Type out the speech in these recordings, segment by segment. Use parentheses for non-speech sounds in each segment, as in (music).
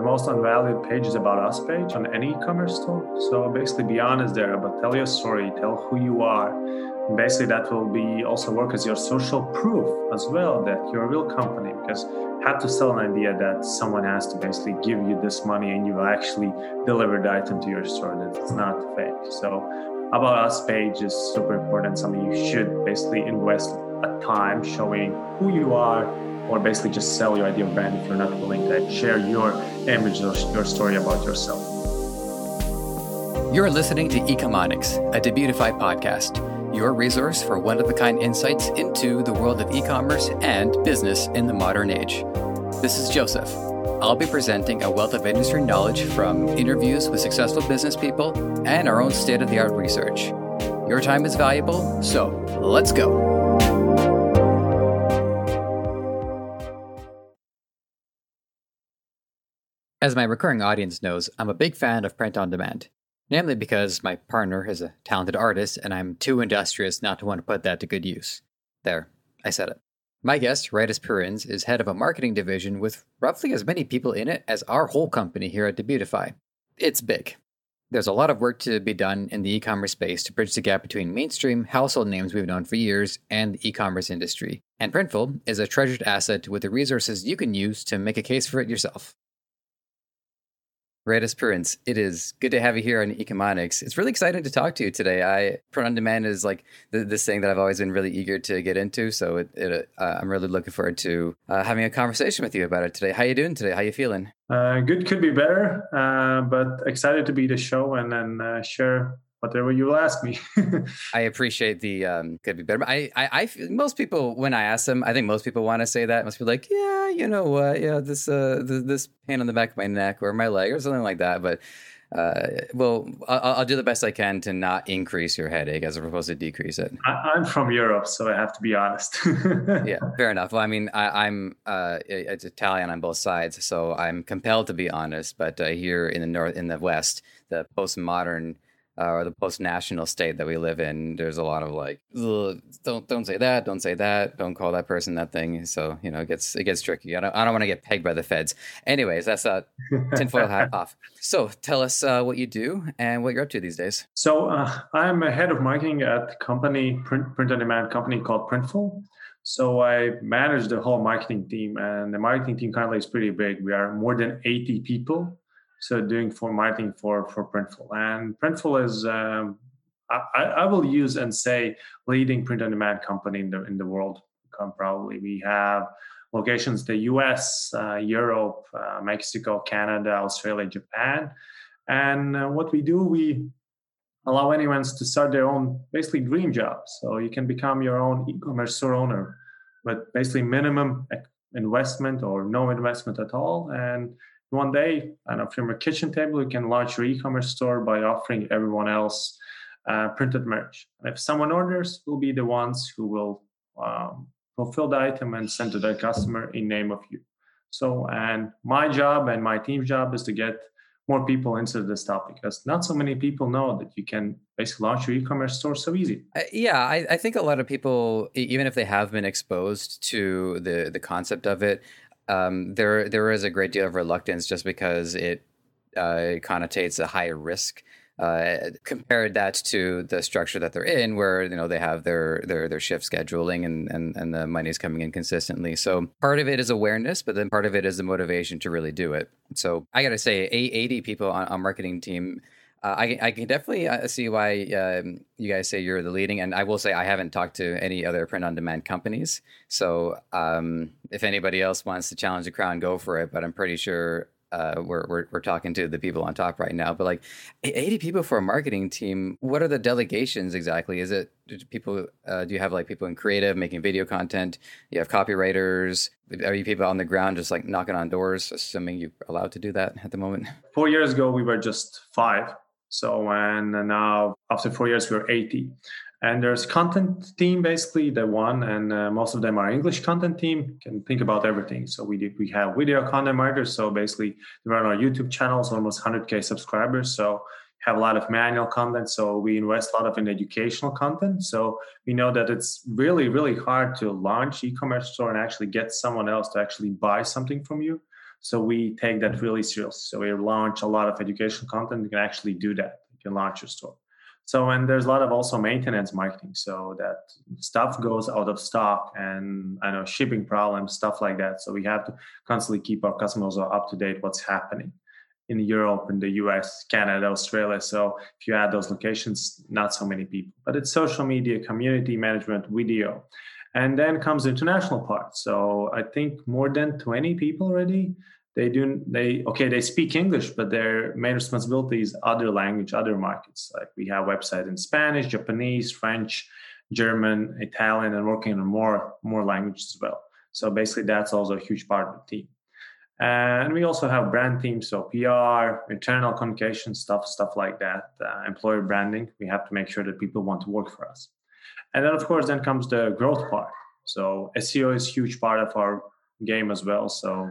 the most unvalued page is about us page on any e-commerce store. So basically be honest there, but tell your story, tell who you are. And basically that will be also work as your social proof as well that you're a real company because have to sell an idea that someone has to basically give you this money and you will actually deliver the item to your store that it's not fake. So about us page is super important, something you should basically invest a time showing who you are or basically just sell your idea of brand if you're not willing to share your image or your story about yourself. You're listening to Ecomonics, a Debutify podcast, your resource for one of a kind insights into the world of e commerce and business in the modern age. This is Joseph. I'll be presenting a wealth of industry knowledge from interviews with successful business people and our own state of the art research. Your time is valuable, so let's go. As my recurring audience knows, I'm a big fan of print on demand, namely because my partner is a talented artist and I'm too industrious not to want to put that to good use. There, I said it. My guest, Radis Purins, is head of a marketing division with roughly as many people in it as our whole company here at Debutify. It's big. There's a lot of work to be done in the e commerce space to bridge the gap between mainstream household names we've known for years and the e commerce industry. And Printful is a treasured asset with the resources you can use to make a case for it yourself. Radis Purins, it is good to have you here on Ecomonics. It's really exciting to talk to you today. I print on demand is like the, this thing that I've always been really eager to get into. So it, it, uh, I'm really looking forward to uh, having a conversation with you about it today. How are you doing today? How are you feeling? Uh, good, could be better, uh, but excited to be the show and then uh, share whatever you will ask me. (laughs) I appreciate the um, could be better. I, I, I feel, most people when I ask them, I think most people want to say that. Must be like, yeah, you know what, yeah, this uh, this, this pain on the back of my neck or my leg or something like that. But uh, well, I'll, I'll, do the best I can to not increase your headache as opposed to decrease it. I, am from Europe, so I have to be honest. (laughs) yeah, fair enough. Well, I mean, I, am uh, it's Italian on both sides, so I'm compelled to be honest. But uh, here in the north, in the West, the postmodern uh, or the post-national state that we live in, there's a lot of like, don't don't say that, don't say that, don't call that person that thing. So you know, it gets it gets tricky. I don't I don't want to get pegged by the feds. Anyways, that's a (laughs) tinfoil hat off. So tell us uh, what you do and what you're up to these days. So uh, I'm a head of marketing at a company print print on demand company called Printful. So I manage the whole marketing team, and the marketing team currently is pretty big. We are more than 80 people so doing for marketing for for Printful, and Printful is um, I, I, will use and say leading print on demand company in the in the world. Probably we have locations the U.S., uh, Europe, uh, Mexico, Canada, Australia, Japan, and uh, what we do we allow anyone to start their own basically dream job. So you can become your own e-commerce store owner with basically minimum investment or no investment at all, and one day, and from a kitchen table, you can launch your e-commerce store by offering everyone else uh, printed merch. And if someone orders, we'll be the ones who will um, fulfill the item and send to the customer in name of you. So, and my job and my team's job is to get more people into this topic because not so many people know that you can basically launch your e-commerce store so easy. Uh, yeah, I, I, think a lot of people, even if they have been exposed to the the concept of it, um, there there is a great deal of reluctance just because it uh, connotates a higher risk. Uh, compared that to the structure that they're in, where you know they have their their their shift scheduling and and and the is coming in consistently. So part of it is awareness, but then part of it is the motivation to really do it. So I got to say, eighty people on, on marketing team uh, I, I can definitely uh, see why um, you guys say you're the leading. And I will say I haven't talked to any other print on demand companies. So um, if anybody else wants to challenge the crown, go for it. But I'm pretty sure uh, we're, we're, we're talking to the people on top right now. But like 80 people for a marketing team, what are the delegations exactly? Is it people? Uh, do you have like people in creative making video content? You have copywriters. Are you people on the ground just like knocking on doors? Assuming you're allowed to do that at the moment. Four years ago, we were just five so and now after four years we're 80. And there's content team basically the one, and uh, most of them are English content team. Can think about everything. So we do, we have video content writers. So basically we run our YouTube channels, almost 100k subscribers. So have a lot of manual content. So we invest a lot of in educational content. So we know that it's really really hard to launch e-commerce store and actually get someone else to actually buy something from you. So we take that really serious. So we launch a lot of education content. You can actually do that. You can launch your store. So and there's a lot of also maintenance marketing. So that stuff goes out of stock and I know shipping problems, stuff like that. So we have to constantly keep our customers up to date what's happening in Europe, in the US, Canada, Australia. So if you add those locations, not so many people. But it's social media, community management, video. And then comes the international part. So I think more than 20 people already. They do they okay, they speak English, but their main responsibility is other language, other markets. Like we have website in Spanish, Japanese, French, German, Italian, and working on more more languages as well. So basically that's also a huge part of the team. And we also have brand teams, so PR, internal communication stuff, stuff like that, uh, employer branding. We have to make sure that people want to work for us. And then, of course, then comes the growth part. So SEO is huge part of our game as well. So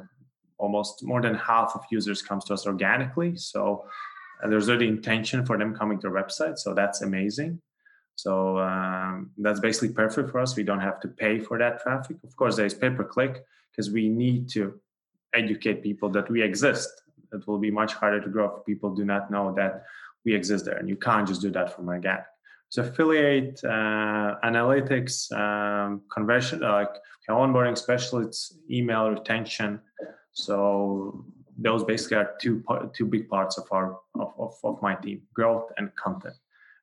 almost more than half of users comes to us organically. So there's already intention for them coming to our website. So that's amazing. So um, that's basically perfect for us. We don't have to pay for that traffic. Of course, there's pay per click because we need to educate people that we exist. It will be much harder to grow if people do not know that we exist there, and you can't just do that from organic. So affiliate uh, analytics, um, conversion, like onboarding specialists, email retention. So those basically are two two big parts of our of, of, of my team: growth and content.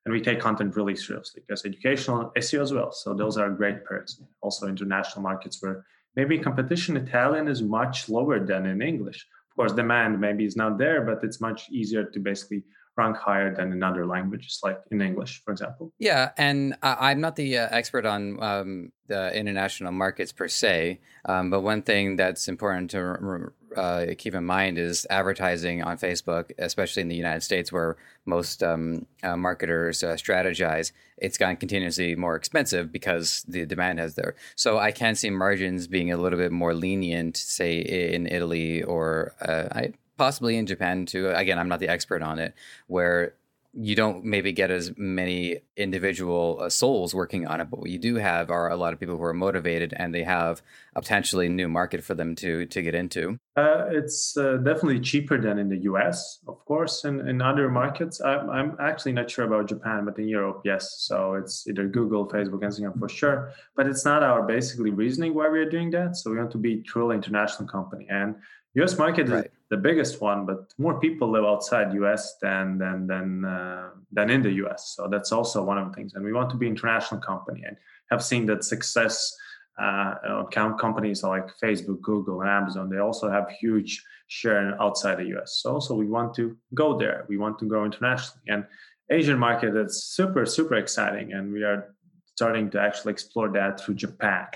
And we take content really seriously because educational SEO as well. So those are great perks. Also international markets where maybe competition Italian is much lower than in English. Of course, demand maybe is not there, but it's much easier to basically rank higher than in other languages, like in English, for example. Yeah, and I'm not the uh, expert on um, the international markets per se, um, but one thing that's important to uh, keep in mind is advertising on Facebook, especially in the United States, where most um, uh, marketers uh, strategize. It's gotten continuously more expensive because the demand has there. So I can see margins being a little bit more lenient, say in Italy or uh, I, possibly in Japan too. Again, I'm not the expert on it, where you don't maybe get as many individual uh, souls working on it, but what you do have are a lot of people who are motivated and they have a potentially new market for them to to get into. Uh, it's uh, definitely cheaper than in the U.S. Of course, and in other markets, I'm, I'm actually not sure about Japan, but in Europe, yes. So it's either Google, Facebook, Instagram for sure. But it's not our basically reasoning why we are doing that. So we want to be truly international company and U.S. market right. is the biggest one, but more people live outside U.S. than than than uh, than in the U.S. So that's also one of the things. And we want to be international company and have seen that success. Uh, companies like Facebook, Google, and Amazon, they also have huge share outside the US. So also we want to go there. We want to go internationally. And Asian market is super, super exciting. And we are starting to actually explore that through Japan.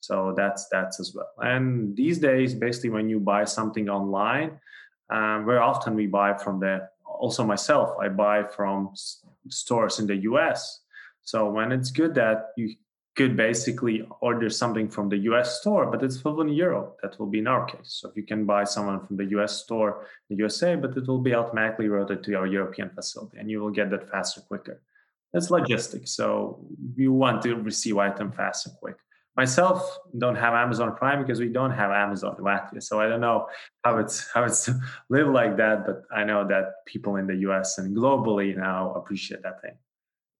So that's that's as well. And these days, basically, when you buy something online, um, very often we buy from the. Also, myself, I buy from stores in the U.S. So when it's good that you could basically order something from the US store, but it's fully in Europe. That will be in our case. So if you can buy someone from the US store in the USA, but it will be automatically routed to our European facility and you will get that faster, quicker. That's logistics. So you want to receive item fast and quick myself don't have Amazon Prime because we don't have Amazon in Latvia. So I don't know how it's how it's (laughs) live like that, but I know that people in the US and globally now appreciate that thing.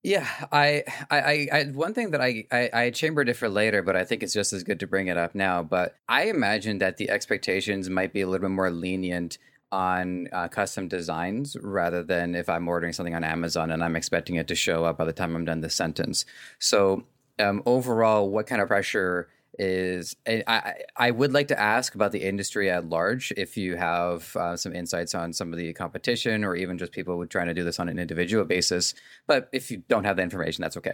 Yeah, I, I, I, one thing that I, I, I chambered it for later, but I think it's just as good to bring it up now. But I imagine that the expectations might be a little bit more lenient on uh, custom designs rather than if I'm ordering something on Amazon and I'm expecting it to show up by the time I'm done the sentence. So um, overall, what kind of pressure is I, I would like to ask about the industry at large if you have uh, some insights on some of the competition or even just people trying to do this on an individual basis. But if you don't have the information that's okay.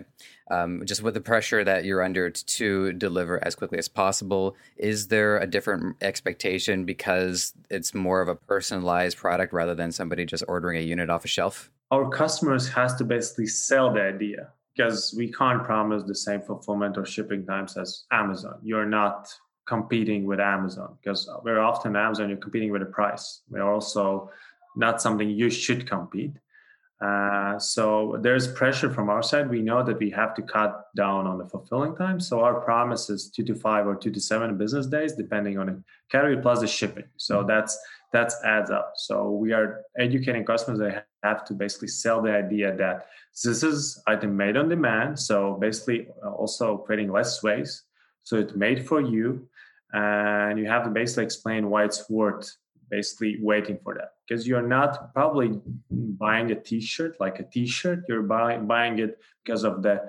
Um, just with the pressure that you're under to deliver as quickly as possible is there a different expectation because it's more of a personalized product rather than somebody just ordering a unit off a shelf? Our customers has to basically sell the idea because we can't promise the same fulfillment or shipping times as Amazon. You're not competing with Amazon because very often Amazon you're competing with a price. We're also not something you should compete. Uh, so there's pressure from our side. We know that we have to cut down on the fulfilling time. So our promise is two to five or two to seven business days, depending on the category plus the shipping. So mm-hmm. that's that's adds up. So we are educating customers. They have to basically sell the idea that this is item made on demand. So basically, uh, also creating less waste. So it's made for you, and you have to basically explain why it's worth basically waiting for that because you're not probably buying a t-shirt like a t-shirt you're buying buying it because of the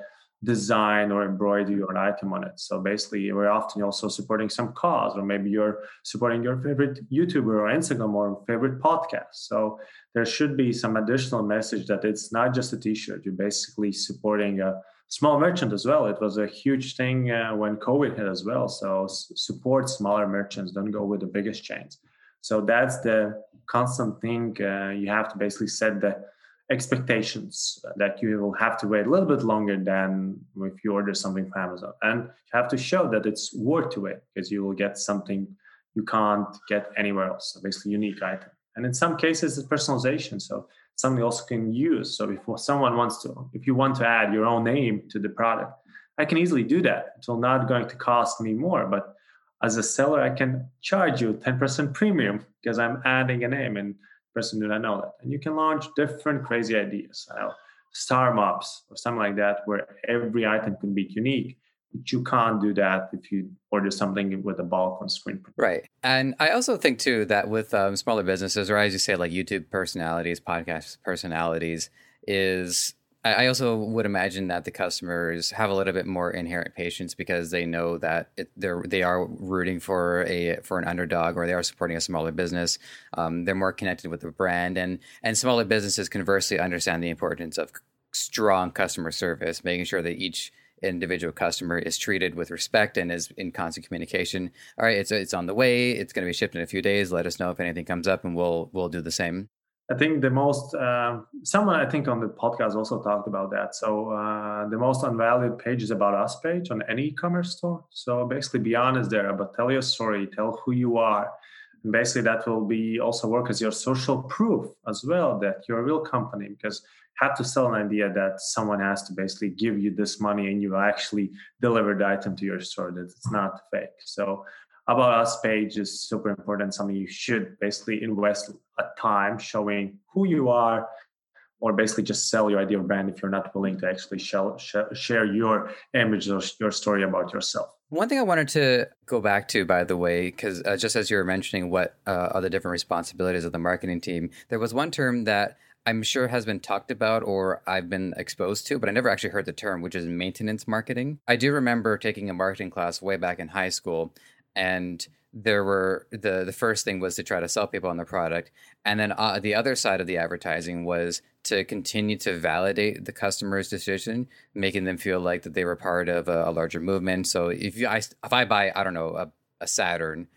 design or embroidery or an item on it. So basically we're often also supporting some cause or maybe you're supporting your favorite youtuber or instagram or favorite podcast. So there should be some additional message that it's not just a t-shirt. You're basically supporting a small merchant as well. It was a huge thing uh, when covid hit as well. So s- support smaller merchants. Don't go with the biggest chains. So that's the constant thing. Uh, you have to basically set the expectations that you will have to wait a little bit longer than if you order something from Amazon. And you have to show that it's worth to wait because you will get something you can't get anywhere else. So basically unique item. And in some cases it's personalization. So something also can use. So if someone wants to, if you want to add your own name to the product, I can easily do that. It's not going to cost me more, but as a seller, I can charge you 10% premium because I'm adding a name and person do not know that. And you can launch different crazy ideas, uh, star maps or something like that, where every item can be unique. But you can't do that if you order something with a bulk on screen. Right. And I also think too that with um, smaller businesses, or as you say, like YouTube personalities, podcast personalities, is I also would imagine that the customers have a little bit more inherent patience because they know that it, they're they are rooting for a for an underdog or they are supporting a smaller business. Um, they're more connected with the brand, and and smaller businesses conversely understand the importance of strong customer service, making sure that each individual customer is treated with respect and is in constant communication. All right, it's it's on the way. It's going to be shipped in a few days. Let us know if anything comes up, and we'll we'll do the same. I think the most uh, someone I think on the podcast also talked about that. So uh, the most unvalued page is about us page on any e-commerce store. So basically, be honest there, but tell your story, tell who you are, and basically that will be also work as your social proof as well that you're a real company because have to sell an idea that someone has to basically give you this money and you actually deliver the item to your store that it's not fake. So about us page is super important something you should basically invest a time showing who you are or basically just sell your idea of brand if you're not willing to actually share, share your image or your story about yourself one thing I wanted to go back to, by the way, because uh, just as you were mentioning what uh, are the different responsibilities of the marketing team, there was one term that I'm sure has been talked about or I've been exposed to, but I never actually heard the term, which is maintenance marketing. I do remember taking a marketing class way back in high school, and there were the the first thing was to try to sell people on the product. And then uh, the other side of the advertising was to continue to validate the customer's decision making them feel like that they were part of a, a larger movement. So if you I, if i buy i don't know a, a saturn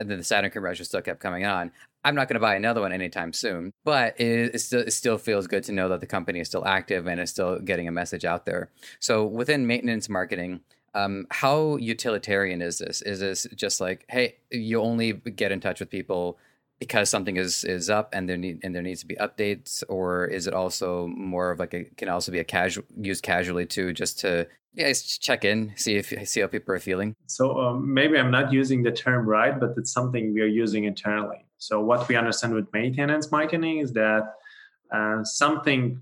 and then the saturn commercial still kept coming on i'm not going to buy another one anytime soon. But it, it, still, it still feels good to know that the company is still active and is still getting a message out there. So within maintenance marketing um, how utilitarian is this? Is this just like, hey, you only get in touch with people because something is is up and there need and there needs to be updates, or is it also more of like a can also be a casual used casually too, just to yeah, check in, see if see how people are feeling. So um, maybe I'm not using the term right, but it's something we are using internally. So what we understand with maintenance marketing is that uh, something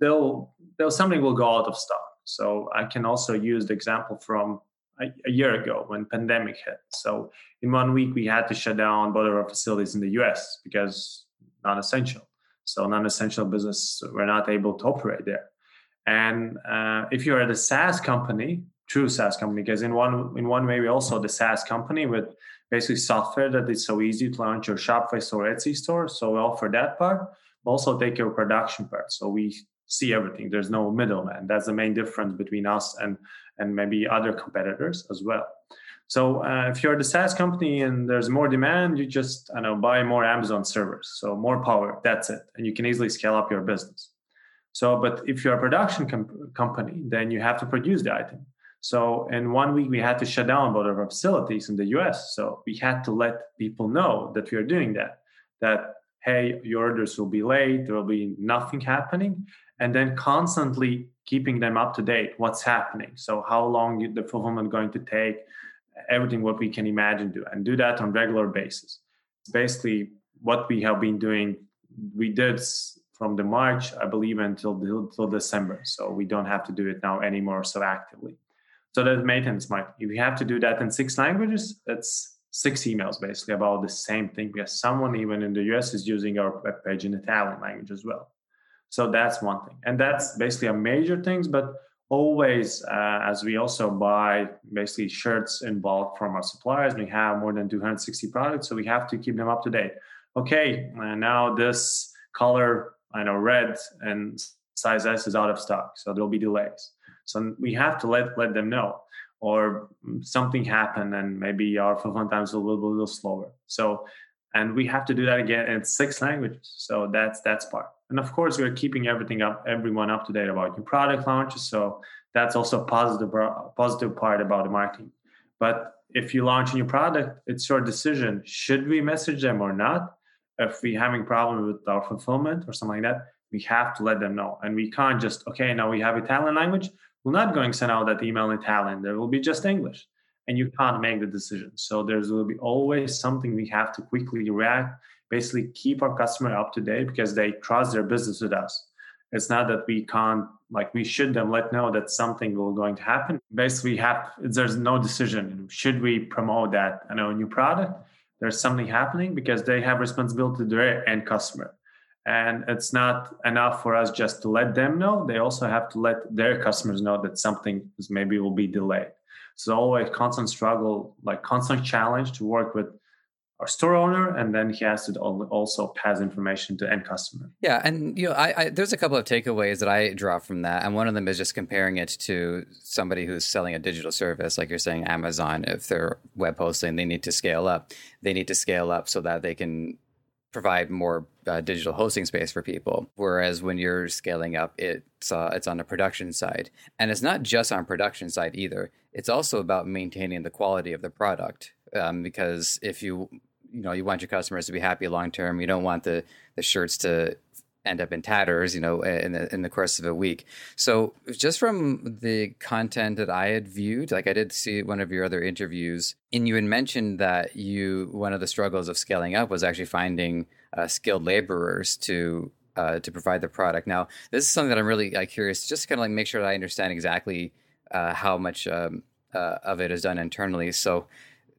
they'll, they'll something will go out of stock so I can also use the example from a, a, year ago when pandemic hit. So in one week we had to shut down both of our facilities in the US because non-essential. So non-essential business were not able to operate there. And uh, if you are the SaaS company, true SaaS company, because in one in one way we also the SaaS company with basically software that is so easy to launch your Shopify store, Etsy store. So we offer that part. But also take your production part. So we see everything. There's no middleman. That's the main difference between us and and maybe other competitors as well. So uh, if you're the SaaS company and there's more demand, you just I know buy more Amazon servers. So more power. That's it, and you can easily scale up your business. So, but if you're a production com- company, then you have to produce the item. So in one week, we had to shut down both of our facilities in the US. So we had to let people know that we are doing that. That hey, your orders will be late, there will be nothing happening, and then constantly keeping them up to date, what's happening. So how long the fulfillment going to take, everything what we can imagine do, and do that on regular basis. Basically what we have been doing. We did from the March, I believe, until until December. So we don't have to do it now anymore so actively. So that maintenance might. If you have to do that in six languages, that's six emails basically about the same thing because someone even in the US is using our web page in Italian language as well. So that's one thing. And that's basically a major things, but always uh, as we also buy basically shirts in bulk from our suppliers, we have more than 260 products. So we have to keep them up to date. Okay, uh, now this color, I know red and size S is out of stock. So there'll be delays. So we have to let let them know or something happened and maybe our fulfillment (laughs) times will be a little slower. So, and we have to do that again in six languages. So that's that's part. And of course, we're keeping everything up, everyone up to date about new product launches. So that's also a positive positive part about the marketing. But if you launch a new product, it's your decision. Should we message them or not? If we're having problem with our fulfillment or something like that, we have to let them know. And we can't just, okay, now we have Italian language we're not going to send out that email in Italian. There will be just English, and you can't make the decision. So there's will be always something we have to quickly react. Basically, keep our customer up to date because they trust their business with us. It's not that we can't like we should them let know that something will going to happen. Basically, have there's no decision. Should we promote that I know new product? There's something happening because they have responsibility to their end customer and it's not enough for us just to let them know they also have to let their customers know that something maybe will be delayed so always constant struggle like constant challenge to work with our store owner and then he has to also pass information to end customer yeah and you know I, I, there's a couple of takeaways that i draw from that and one of them is just comparing it to somebody who's selling a digital service like you're saying amazon if they're web hosting they need to scale up they need to scale up so that they can provide more uh, digital hosting space for people. Whereas when you're scaling up, it's uh, it's on the production side, and it's not just on production side either. It's also about maintaining the quality of the product. Um, because if you you know you want your customers to be happy long term, you don't want the the shirts to end up in tatters, you know, in the in the course of a week. So just from the content that I had viewed, like I did see one of your other interviews, and you had mentioned that you one of the struggles of scaling up was actually finding uh, skilled laborers to uh, to provide the product. Now, this is something that I'm really uh, curious, just kind of like make sure that I understand exactly uh, how much um, uh, of it is done internally. So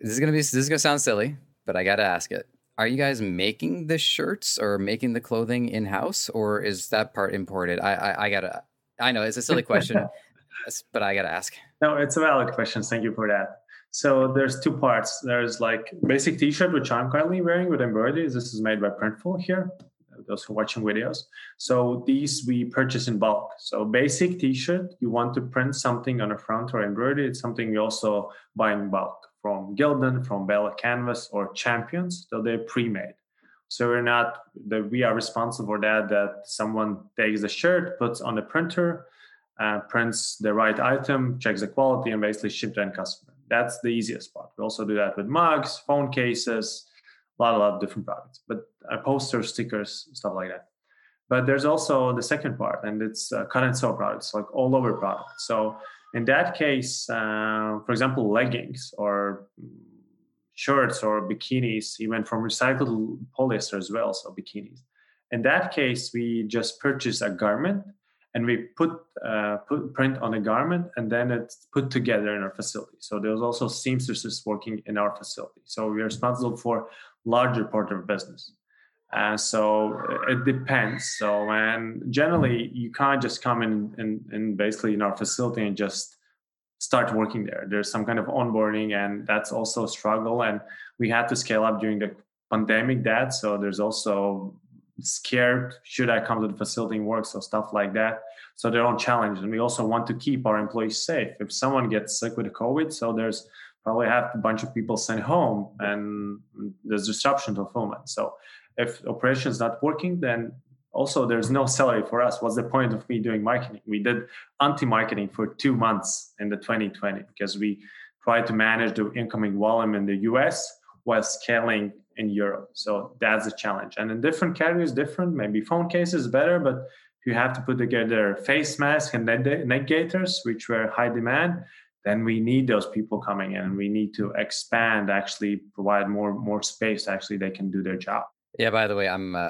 this is gonna be this is gonna sound silly, but I got to ask it are you guys making the shirts or making the clothing in house, or is that part imported? I, I, I gotta. I know it's a silly question, (laughs) but I gotta ask. No, it's a valid question. Thank you for that. So there's two parts. There's like basic T-shirt, which I'm currently wearing with embroidery. This is made by Printful here. Those who are watching videos. So these we purchase in bulk. So basic T-shirt, you want to print something on the front or embroidery. It's something we also buy in bulk from Gildan, from Bella Canvas, or Champions, so they're pre-made. So we're not that we are responsible for that. That someone takes the shirt, puts on the printer, uh, prints the right item, checks the quality, and basically ship to end customer. That's the easiest part. We also do that with mugs, phone cases, a lot, a lot of different products, but uh, posters, stickers, stuff like that. But there's also the second part, and it's uh, cut and sew products, like all over products. So in that case, uh, for example, leggings or shirts or bikinis, even from recycled polyester as well, so bikinis. In that case, we just purchase a garment and we put uh, put print on a garment and then it's put together in our facility. So there's also seamstresses working in our facility. So we're responsible for larger part of business. Uh, so it depends. So, and generally, you can't just come in and, and basically in our facility and just start working there. There's some kind of onboarding, and that's also a struggle. And we had to scale up during the pandemic. That so there's also scared should I come to the facility and work, so stuff like that. So their own challenge, and we also want to keep our employees safe. If someone gets sick with COVID, so there's probably have a bunch of people sent home, and there's disruption to fulfillment. So if operation is not working, then also there's no salary for us. What's the point of me doing marketing? We did anti-marketing for two months in the 2020 because we tried to manage the incoming volume in the US while scaling in Europe. So that's a challenge. And in different categories, different. Maybe phone cases better, but you have to put together face masks and neck gaiters, which were high demand, then we need those people coming in. and We need to expand, actually provide more more space. Actually, they can do their job. Yeah. By the way, I'm uh,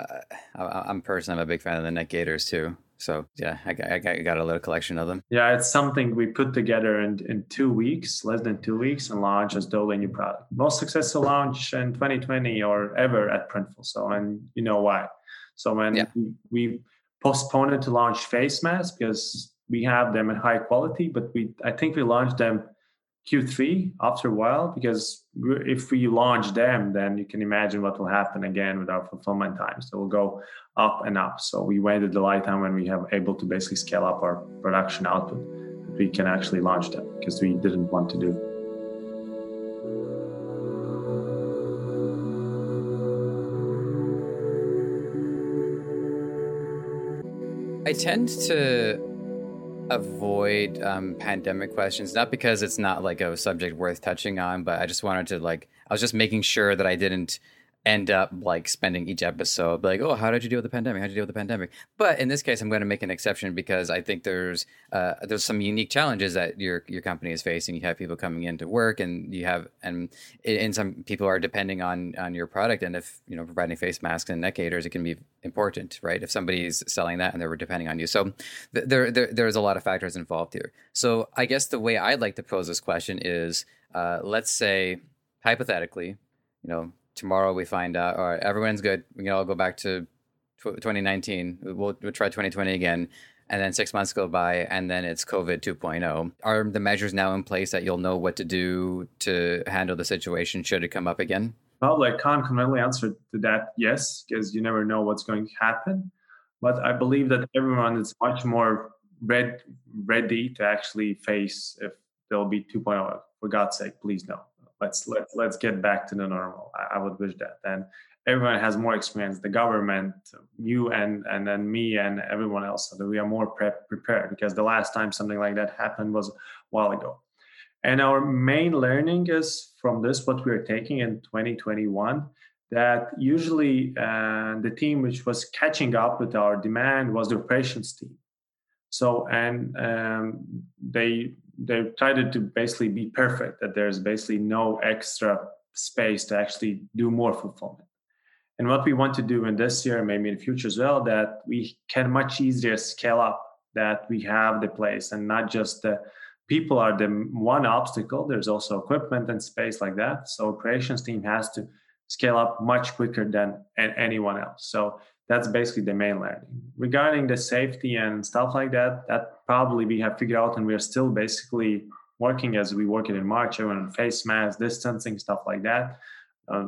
I'm personally I'm a big fan of the neck gaiters too. So yeah, I got, I got a little collection of them. Yeah, it's something we put together in, in two weeks, less than two weeks, and launch as totally new product. Most successful launch in 2020 or ever at Printful. So and you know why. So when yeah. we, we postponed to launch face masks because we have them in high quality, but we I think we launched them Q3 after a while because if we launch them, then you can imagine what will happen again with our fulfillment time. So we'll go up and up. So we waited the right time when we have able to basically scale up our production output. We can actually launch them because we didn't want to do. I tend to avoid um, pandemic questions, not because it's not like a subject worth touching on, but I just wanted to like I was just making sure that I didn't end up like spending each episode like oh how did you deal with the pandemic? How did you deal with the pandemic? But in this case i'm going to make an exception because i think there's uh, there's some unique challenges that your your company is facing. You have people coming into work and you have and and some people are depending on on your product. And if you know providing face masks and neck gaiters it can be important right? If somebody's selling that and they're depending on you. So th- there, there there's a lot of factors involved here. So i guess the way i'd like to pose this question is uh, let's say hypothetically you know tomorrow we find out, all right, everyone's good. We can all go back to 2019. We'll, we'll try 2020 again. And then six months go by, and then it's COVID 2.0. Are the measures now in place that you'll know what to do to handle the situation should it come up again? Well, I can't completely answer to that yes, because you never know what's going to happen. But I believe that everyone is much more ready to actually face if there'll be 2.0. For God's sake, please no let's let's let's get back to the normal. I, I would wish that. And everyone has more experience. The government, you and and then me and everyone else, so that we are more pre- prepared. Because the last time something like that happened was a while ago. And our main learning is from this what we are taking in 2021 that usually uh, the team which was catching up with our demand was the operations team. So and um, they they tried to basically be perfect that there's basically no extra space to actually do more fulfillment. And what we want to do in this year maybe in the future as well that we can much easier scale up that we have the place and not just the people are the one obstacle there's also equipment and space like that. So operations team has to scale up much quicker than anyone else. So that's basically the main learning. Regarding the safety and stuff like that that probably we have figured out and we are still basically working as we work it in march on face mask distancing stuff like that. Uh,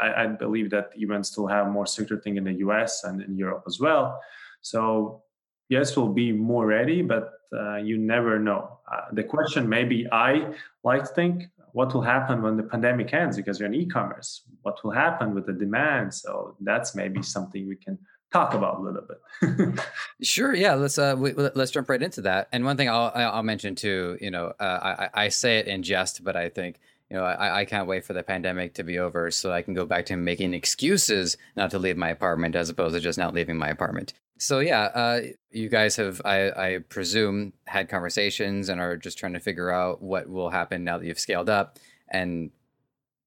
I, I, believe that even still have more stricter thing in the us and in europe as well. So yes we'll be more ready but uh, you never know. Uh, the question maybe i like to think what will happen when the pandemic ends because you're in e-commerce? What will happen with the demand? So that's maybe something we can talk about a little bit. (laughs) Sure yeah let's uh we, let's jump right into that. And one thing i'll i'll mention too you know uh, i i say it in jest but i think you know I, I can't wait for the pandemic to be over so i can go back to making excuses not to leave my apartment as opposed to just not leaving my apartment so yeah, uh, you guys have, I, I, presume, had conversations and are just trying to figure out what will happen now that you've scaled up, and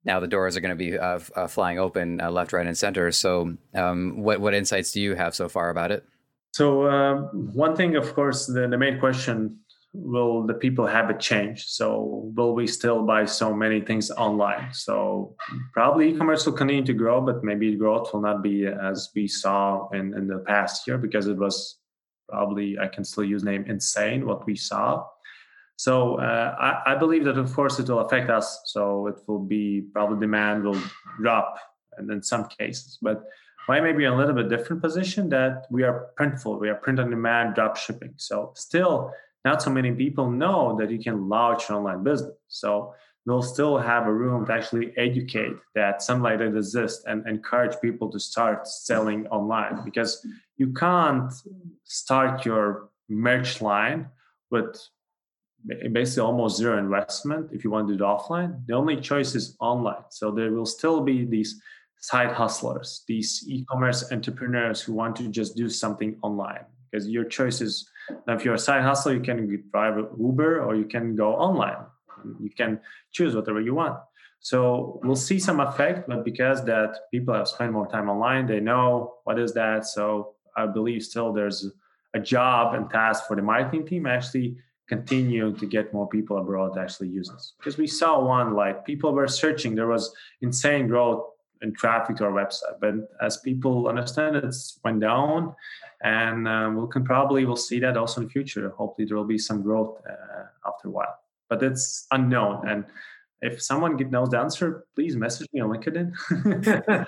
now the doors are going to be uh, uh, flying open uh, left, right, and center. So, um, what what insights do you have so far about it? So, um, one thing, of course, the, the main question will the people habit change? So will we still buy so many things online? So probably e-commerce will continue to grow but maybe growth will not be as we saw in, in the past year because it was probably i can still use name insane what we saw. So uh, I, I believe that of course it will affect us. So it will be probably demand will drop and in some cases. But why maybe a little bit different position that we are printful we are print on demand drop shipping. So still not so many people know that you can launch an online business. So we'll still have a room to actually educate that something like that exists and encourage people to start selling online because you can't start your merch line with basically almost zero investment if you want to do it offline. The only choice is online. So there will still be these side hustlers, these e-commerce entrepreneurs who want to just do something online. Because your choice is if you're a side hustle, you can drive Uber or you can go online. You can choose whatever you want. So we'll see some effect, but because that people have spent more time online, they know what is that. So I believe still there's a job and task for the marketing team actually continue to get more people abroad to actually use this. Because we saw one like people were searching, there was insane growth in traffic to our website, but as people understand it, it's went down, and um, we can probably will see that also in the future. Hopefully, there will be some growth uh, after a while, but it's unknown and if someone knows the answer, please message me on LinkedIn. (laughs)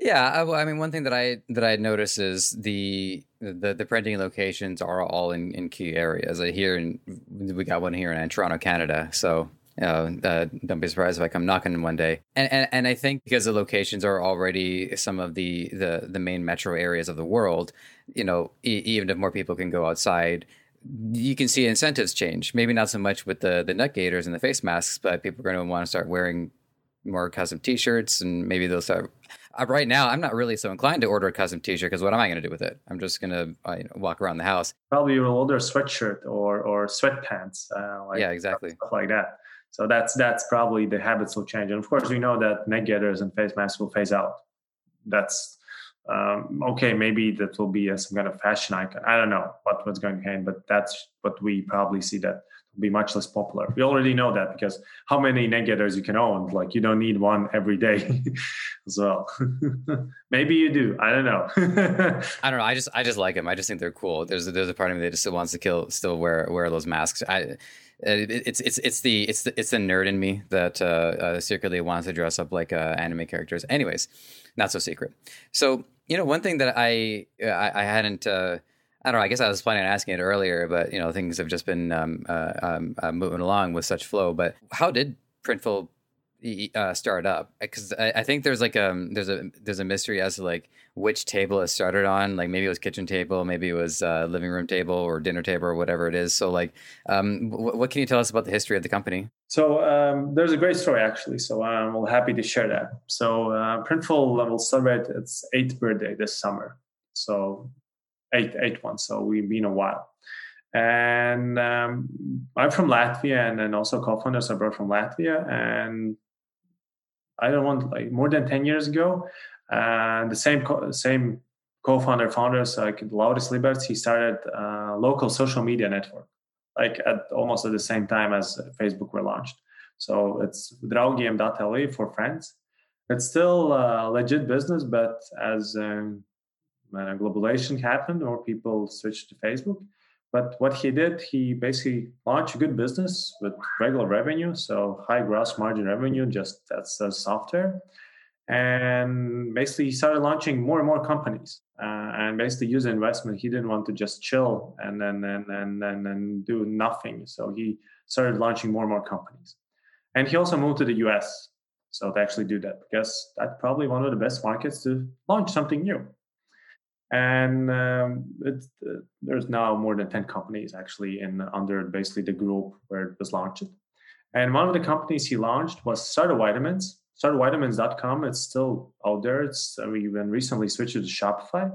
yeah, I, I, mean, one thing that I that I notice is the the, the printing locations are all in, in key areas. I hear in, we got one here in Toronto, Canada. So know, uh, don't be surprised if I come knocking one day. And, and and I think because the locations are already some of the the the main metro areas of the world, you know, e- even if more people can go outside, you can see incentives change. Maybe not so much with the the neck gaiters and the face masks, but people are going to want to start wearing more custom T-shirts, and maybe they'll start. Uh, right now, I'm not really so inclined to order a custom T-shirt because what am I going to do with it? I'm just going to uh, you know, walk around the house. Probably you'll order a sweatshirt or or sweatpants. Uh, like, yeah, exactly. Stuff like that. So that's that's probably the habits will change, and of course we know that neck gaiters and face masks will phase out. That's um, okay, maybe that will be a, some kind of fashion icon. I don't know what, what's going to happen, but that's what we probably see that be much less popular. We already know that because how many neck gaiters you can own? Like you don't need one every day (laughs) as well. (laughs) maybe you do. I don't know. (laughs) I don't know. I just I just like them. I just think they're cool. There's a, there's a part of me that just still wants to kill, still wear wear those masks. I it's it's it's the it's the it's the nerd in me that uh, uh secretly wants to dress up like uh, anime characters. Anyways, not so secret. So you know, one thing that I I, I hadn't. Uh, I don't know. I guess I was planning on asking it earlier, but you know, things have just been um, uh, um, uh, moving along with such flow. But how did Printful uh, start up? Because I, I, think there's like um there's a there's a mystery as to like which table it started on. Like maybe it was kitchen table, maybe it was uh, living room table or dinner table or whatever it is. So like, um, w- what can you tell us about the history of the company? So um, there's a great story actually. So I'm happy to share that. So uh, Printful will celebrate its eighth birthday this summer. So eight eight one. So we've been a while. And um, I'm from Latvia, and then also co-founders are both from Latvia. And I don't want like more than ten years ago, and the same co- same co-founder founders like Lauris Liberts, he started a local social media network, like at almost at the same time as Facebook were launched. So it's draugiem.lv for friends. It's still a legit business, but as um, when globalization happened, or people switched to Facebook. But what he did, he basically launched a good business with regular revenue, so high gross margin revenue, just that's the software. And basically, he started launching more and more companies, uh, and basically use investment. He didn't want to just chill and then and and and, and do nothing. So he started launching more and more companies. And he also moved to the US, so to actually do that because that's probably one of the best markets to launch something new and um, uh, there's now more than 10 companies actually in under basically the group where it was launched. And one of the companies he launched was Startup Vitamins. Startupvitamins.com it's still out there. It's uh, we even recently switched to shopify.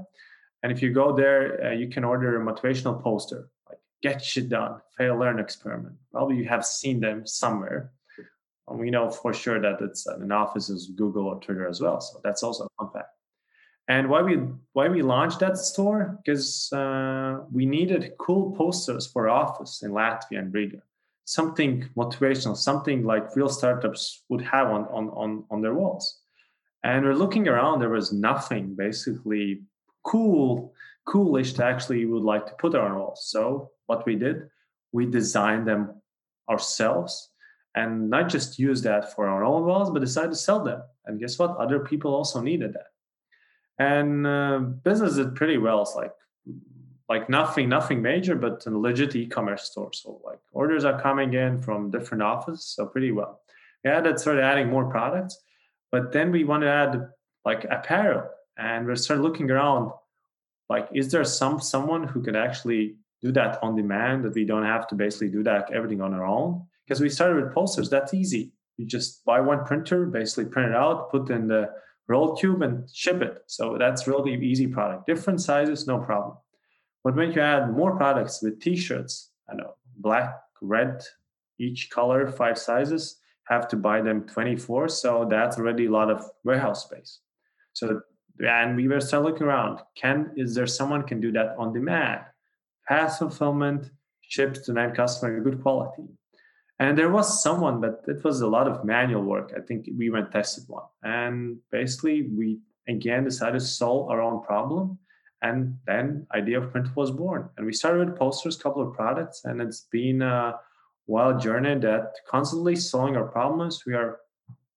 And if you go there uh, you can order a motivational poster like get shit done. Fail learn experiment. Probably you have seen them somewhere. And we know for sure that it's an office is google or twitter as well. So that's also a fun fact and why we why we launched that store because uh, we needed cool posters for office in Latvia and Riga, something motivational, something like real startups would have on on on, on their walls. And we're looking around, there was nothing basically cool, coolish to actually would like to put on our walls. So what we did, we designed them ourselves and not just use that for our own walls, but decided to sell them. And guess what? Other people also needed that and uh, business did pretty well. It's like like nothing nothing major, but a legit e-commerce store. So like orders are coming in from different offices, so pretty well. We added started adding more products, but then we want to add like apparel, and we started looking around. Like, is there some someone who could actually do that on demand, that we don't have to basically do that everything on our own. Because we started with posters, that's easy. You just buy one printer, basically print it out, put in the roll tube and ship it. So that's really easy product. Different sizes, no problem. But when you add more products with t-shirts, I know black, red, each color, five sizes, have to buy them 24. So that's already a lot of warehouse space. So and we were still looking around. Can is there someone can do that on demand? Fast fulfillment, ships to end customer, good quality. And there was someone, but it was a lot of manual work. I think we went tested one. And basically we again decided to solve our own problem. And then idea of print was born. And we started with posters, couple of products, and it's been a wild journey that constantly solving our problems. We are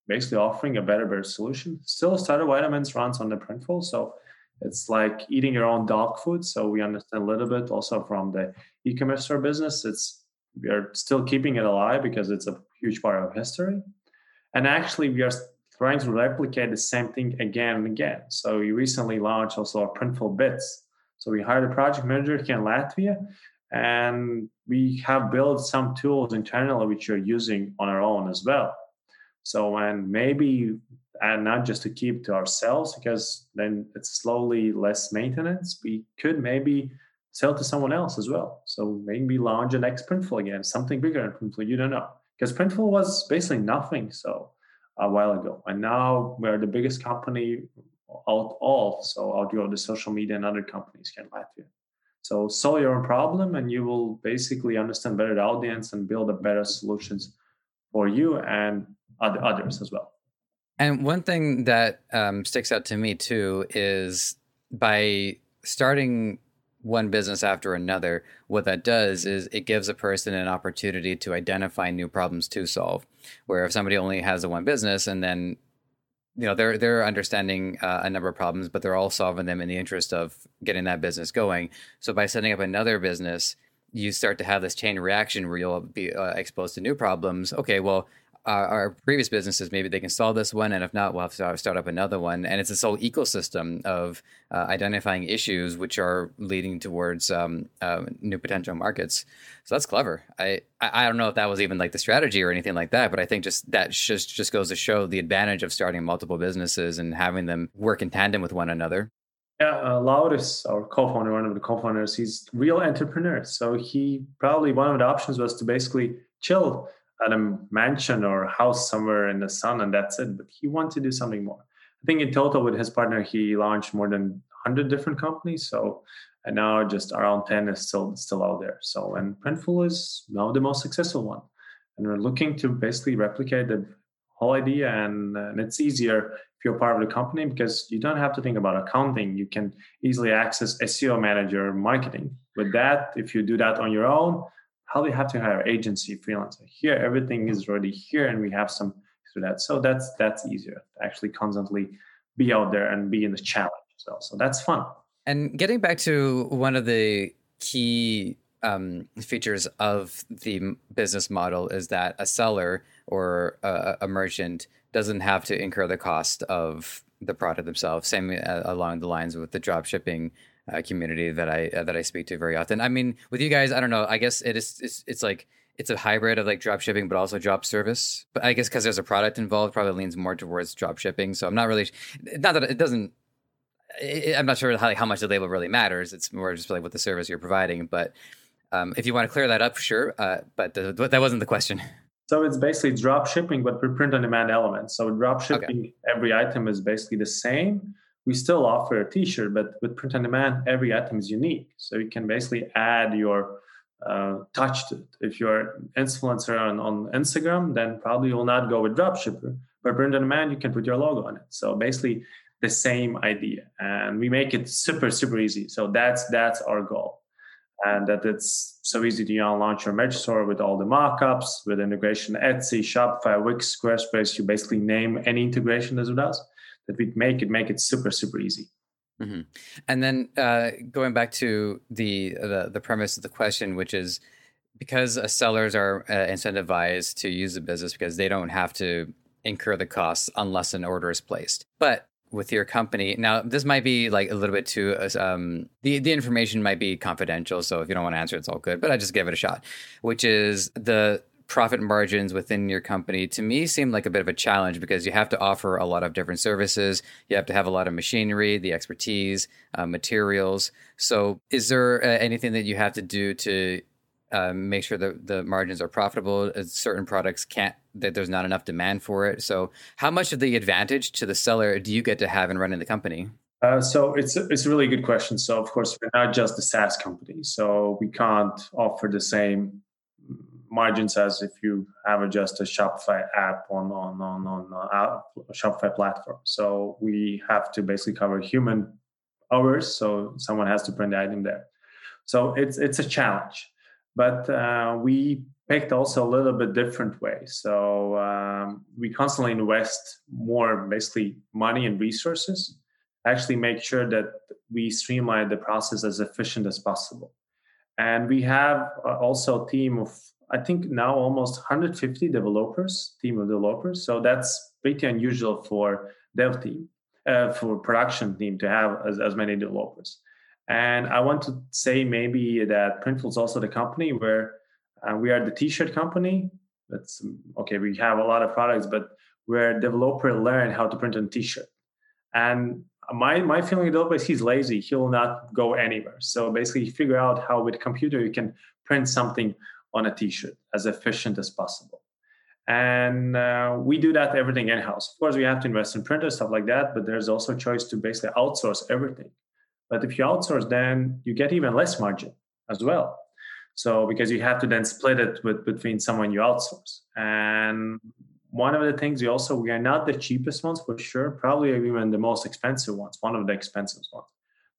basically offering a better, better solution. Still, Startup Vitamins runs on the Printful, so it's like eating your own dog food. So we understand a little bit also from the e-commerce store business. It's we are still keeping it alive because it's a huge part of history, and actually we are trying to replicate the same thing again and again. So we recently launched also our Printful Bits. So we hired a project manager here in Latvia, and we have built some tools internally which we're using on our own as well. So, and maybe, and not just to keep to ourselves, because then it's slowly less maintenance. We could maybe sell to someone else as well. So maybe launch an next Printful again, something bigger than Printful. You don't know, because Printful was basically nothing. So a while ago, and now we're the biggest company out all. So out of the social media and other companies here in Latvia. So solve your own problem, and you will basically understand better the audience and build a better solutions for you and others as well. And one thing that um, sticks out to me too is by starting one business after another, what that does is it gives a person an opportunity to identify new problems to solve. Where if somebody only has the one business and then you know they're they're understanding uh, a number of problems, but they're all solving them in the interest of getting that business going. So by setting up another business, you start to have this chain reaction where you'll be uh, exposed to new problems. Okay, well our, our, previous businesses, maybe they can solve this one, and if not, we'll have to start up another one. And it's this whole ecosystem of uh, identifying issues which are leading towards um, uh, new potential markets. So that's clever. I, I don't know if that was even like the strategy or anything like that, but I think just that just just goes to show the advantage of starting multiple businesses and having them work in tandem with one another. Yeah, uh, Lauris, our co-founder, one of the co-founders, he's real entrepreneur. So he probably one of the options was to basically chill at a mansion or house somewhere in the sun and that's it but he wanted to do something more. I think in total with his partner he launched more than 100 different companies so and now just around 10 is still still out there. So and printful is now the most successful one. And we're looking to basically replicate the whole idea and, and it's easier if you're part of the company because you don't have to think about accounting. You can easily access seo manager marketing. With that if you do that on your own how you have to hire agency freelancer. Here everything is already here and we have some to that. So that's that's easier to actually constantly be out there and be in the challenge so so that's fun. And getting back to one of the key um, features of the business model is that a seller or a, a merchant doesn't have to incur the cost of the product themselves. Same uh, along the lines with the drop shipping uh, community that I uh, that I speak to very often. I mean, with you guys, I don't know. I guess it is it's, it's like it's a hybrid of like drop shipping, but also drop service. But I guess because there's a product involved, probably leans more towards drop shipping. So I'm not really not that it doesn't. It, I'm not sure how, like, how much the label really matters. It's more just like what the service you're providing. But um, if you want to clear that up, sure. Uh, but the, that wasn't the question. So it's basically drop shipping, but with print on demand elements. So drop shipping, okay. every item is basically the same we still offer a t-shirt but with print on demand every item is unique. So you can basically add your uh, touch to it. If you're an influencer on, on instagram then probably you'll not go with dropshipper but print on demand you can put your logo on it. So basically the same idea and we make it super super easy. So that's that's our goal. And that it's so easy to you know, launch your merch store with all the mockups with integration etsy shopify wix squarespace. You basically name any integration as it does that we'd make it make it super super easy. Mm-hmm. And then uh, going back to the, the, the premise of the question, which is because sellers are uh, incentivized to use the business because they don't have to incur the costs unless an order is placed. But with your company. Now, this might be like a little bit too, um, the, the information might be confidential. So if you don't want to answer, it's all good, but I just give it a shot, which is the profit margins within your company to me seem like a bit of a challenge because you have to offer a lot of different services. You have to have a lot of machinery, the expertise, uh, materials. So, is there uh, anything that you have to do to uh, make sure that the margins are profitable? Uh, certain products can't that there's not enough demand for it. So, how much of the advantage to the seller do you get to have in running the company? Uh, so it's it's a really good question. So of course we're not just a SaaS company, so we can't offer the same margins as if you have just a Shopify app on on on on a Shopify platform. So we have to basically cover human hours. So someone has to print the item there. So it's it's a challenge, but uh, we picked also a little bit different way. So um, we constantly invest more basically money and resources. Actually, make sure that we streamline the process as efficient as possible. And we have uh, also a team of I think now almost 150 developers, team of developers. So that's pretty unusual for dev team, uh, for production team to have as, as many developers. And I want to say maybe that Printful is also the company where uh, we are the t-shirt company. That's okay. We have a lot of products, but where developer learn how to print a t-shirt. And my my feeling developer is he's lazy. He'll not go anywhere. So basically, figure out how with computer you can print something on a t-shirt as efficient as possible. And uh, we do that everything in-house. Of course we have to invest in printers stuff like that but there's also choice to basically outsource everything. But if you outsource then you get even less margin as well. So because you have to then split it with between someone you outsource. And one of the things we also we are not the cheapest ones for sure. Probably even the most expensive ones one of the expensive ones.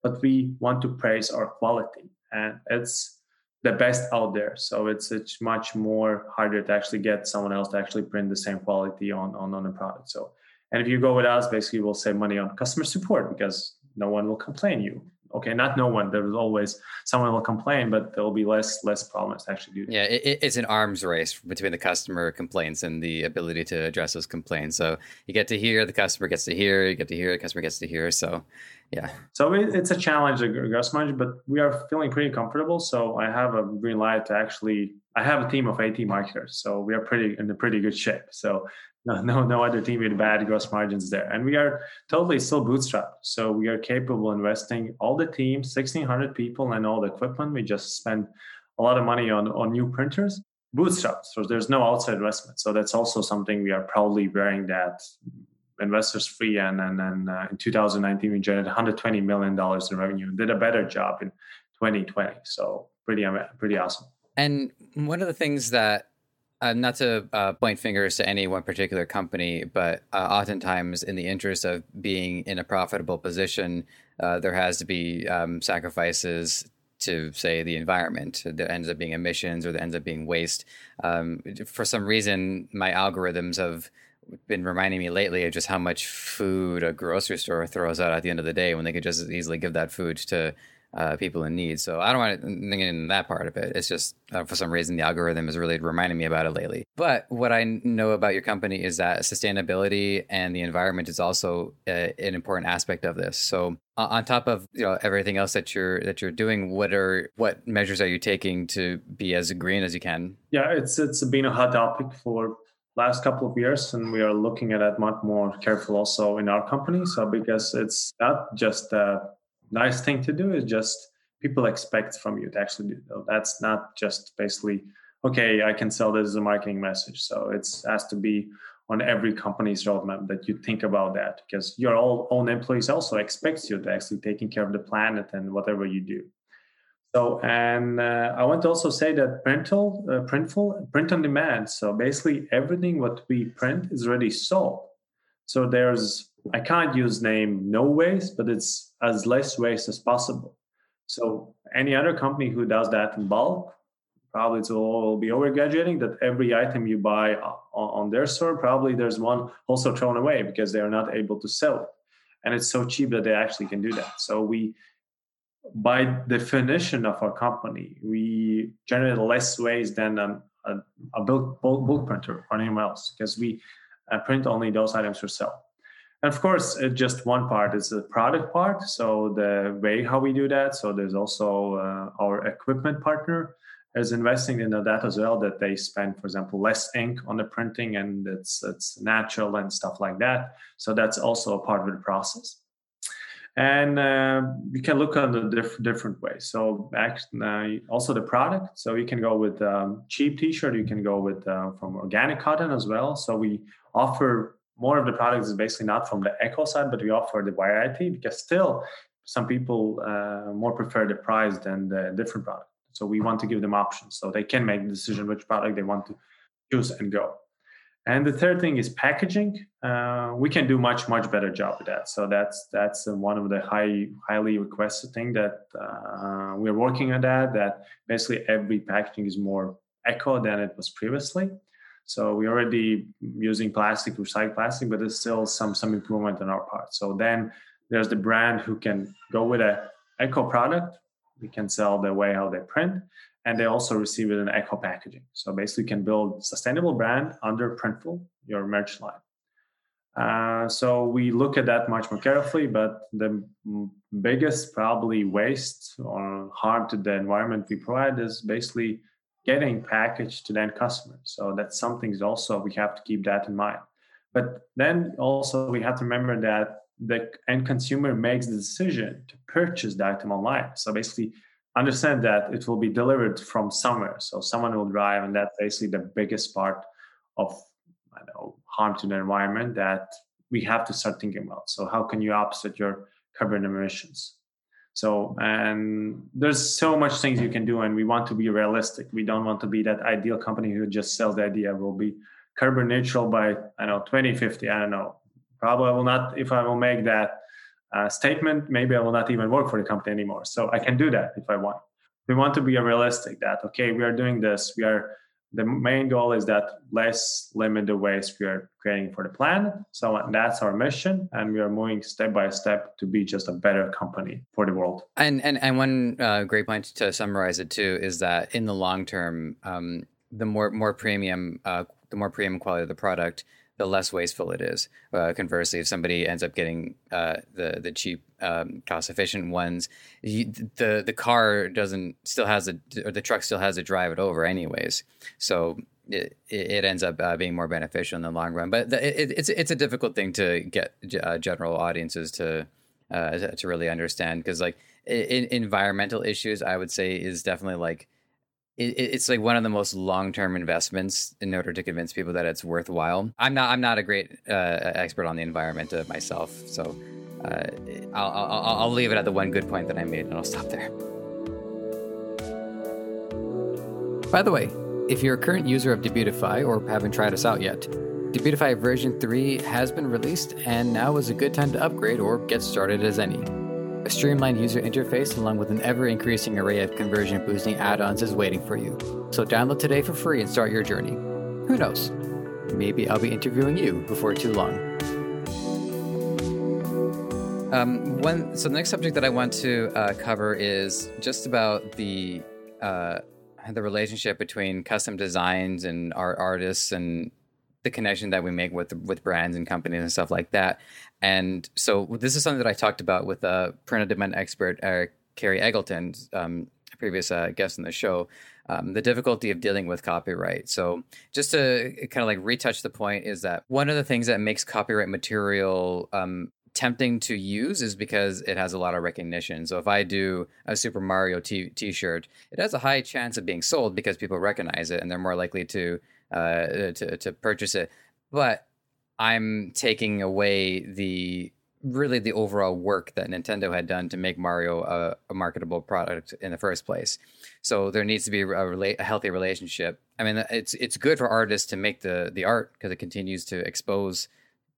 But we want to praise our quality and it's the best out there. So it's it's much more harder to actually get someone else to actually print the same quality on on, on a product. So and if you go with us, basically we'll save money on customer support because no one will complain you okay not no one. There's always someone will complain but there'll be less less problems to actually do that. yeah it, it's an arms race between the customer complaints and the ability to address those complaints. So you get to hear the customer gets to hear you get to hear the customer gets to hear. So yeah. So it, it's a challenge uh, a gross margin but we are feeling pretty comfortable. So i have a green light to actually i have a team of 80 marketers so we are pretty in a pretty good shape. So no, no, no other team with bad gross margins there. And we are totally still bootstrapped. So we are capable investing all the team, 1600 people and all the equipment. We just spend a lot of money on, on new printers, bootstrapped. So there's no outside investment. So that's also something we are proudly wearing that investors free. And, and, and uh, in 2019, we generated $120 million in revenue and did a better job in 2020. So pretty, pretty awesome. And one of the things that uh, not to uh, point fingers to any one particular company, but uh, oftentimes, in the interest of being in a profitable position, uh, there has to be um, sacrifices to, say, the environment. There ends up being emissions or there ends up being waste. Um, for some reason, my algorithms have been reminding me lately of just how much food a grocery store throws out at the end of the day when they could just easily give that food to uh, people in need. So I don't want to think in that part of it. It's just uh, for some reason the algorithm is really reminding me about it lately. But what I know about your company is that sustainability and the environment is also uh, an important aspect of this. So on top of you know everything else that you're that you're doing, what are what measures are you taking to be as green as you can? Yeah, it's it's been a hot topic for last couple of years and we are looking at it much more careful also in our company so because it's not just uh, nice thing to do is just people expect from you to actually do though. That's not just basically okay i can sell this as a marketing message. So it's has to be on every company's roadmap that you think about that because your own employees also expects you to actually taking care of the planet and whatever you do. So and uh, i want to also say that printful uh, printful print on demand. So basically everything what we print is already sold. So there's I can't use name no waste, but it's as less waste as possible. So any other company who does that in bulk, probably it will be over graduating that every item you buy on their store, probably there's one also thrown away because they are not able to sell it. And it's so cheap that they actually can do that. So we, by definition of our company, we generate less waste than a, a, a bulk, bulk, bulk printer or anyone else because we uh, print only those items for sale. And of course, uh, just one part is the product part. So the way how we do that. So there's also uh, our equipment partner is investing in that as well. That they spend, for example, less ink on the printing, and it's it's natural and stuff like that. So that's also a part of the process. And uh, we can look on the diff- different ways. So uh, also the product. So you can go with um, cheap T-shirt. You can go with uh, from organic cotton as well. So we offer more of the products is basically not from the eco side, but we offer the variety because still some people uh, more prefer the price than the different product. So we want to give them options so they can make the decision which product they want to choose and go. And the third thing is packaging. Uh, we can do much much better job with that. So that's that's one of the high highly requested thing that uh, we're working on that. That basically every packaging is more eco than it was previously. So we're already using plastic, recycled plastic, but there's still some some improvement on our part. So then there's the brand who can go with a eco product. We can sell the way how they print, and they also receive it in eco packaging. So basically, you can build sustainable brand under Printful, your merch line. Uh, so we look at that much more carefully, but the biggest probably waste or harm to the environment we provide is basically getting packaged to the end customer. So that's something also we have to keep that in mind. But then also we have to remember that the end consumer makes the decision to purchase the item online. So basically understand that it will be delivered from somewhere. So someone will drive, and that's basically the biggest part of know harm to the environment that we have to start thinking about. So how can you offset your carbon emissions? So, and there's so much things you can do, and we want to be realistic. We don't want to be that ideal company who just sells the idea We'll be carbon neutral by I know 2050. I don't know. Probably I will not. If I will make that uh, statement, maybe I will not even work for the company anymore. So I can do that if I want. We want to be realistic. That okay, we are doing this. We are the main goal is that less limit the waste we are creating for the planet. So that's our mission, and we are moving step by step to be just a better company for the world. And and and one uh, great point to summarize it too is that in the long term, um, the more more premium, uh, the more premium quality of the product, the less wasteful it is. Uh, conversely, if somebody ends up getting uh, the the cheap, um, cost efficient ones, you, the the car doesn't still has a or the truck still has to drive it over anyways. So it, it ends up uh, being more beneficial in the long run. But the, it, it's it's a difficult thing to get uh, general audiences to uh, to really understand because like in, environmental issues, I would say is definitely like it, it's like one of the most long-term investments in order to convince people that it's worthwhile. I'm not I'm not a great uh, expert on the environment uh, myself, so uh, I'll, I'll, I'll leave it at the one good point that I made, and I'll stop there. By the way, if you're a current user of Debutify or haven't tried us out yet, Debutify version 3 has been released, and now is a good time to upgrade or get started as any. A streamlined user interface along with an ever increasing array of conversion boosting add ons is waiting for you. So download today for free and start your journey. Who knows? Maybe I'll be interviewing you before too long. Um, one, so the next subject that I want to uh, cover is just about the uh, the relationship between custom designs and art artists and the connection that we make with with brands and companies and stuff like that. And so this is something that I talked about with a print on demand expert, uh, Carrie Eggleton, um, previous uh, guest on the show. Um, the difficulty of dealing with copyright. So, just to kind of like retouch the point, is that one of the things that makes copyright material um, tempting to use is because it has a lot of recognition. So if I do a Super Mario t- shirt it has a high chance of being sold because people recognize it and they're more likely to uh, to to purchase it. But I'm taking away the really the overall work that Nintendo had done to make Mario a, a marketable product in the first place. So there needs to be a, rela- a healthy relationship. I mean, it's it's good for artists to make the the art because it continues to expose,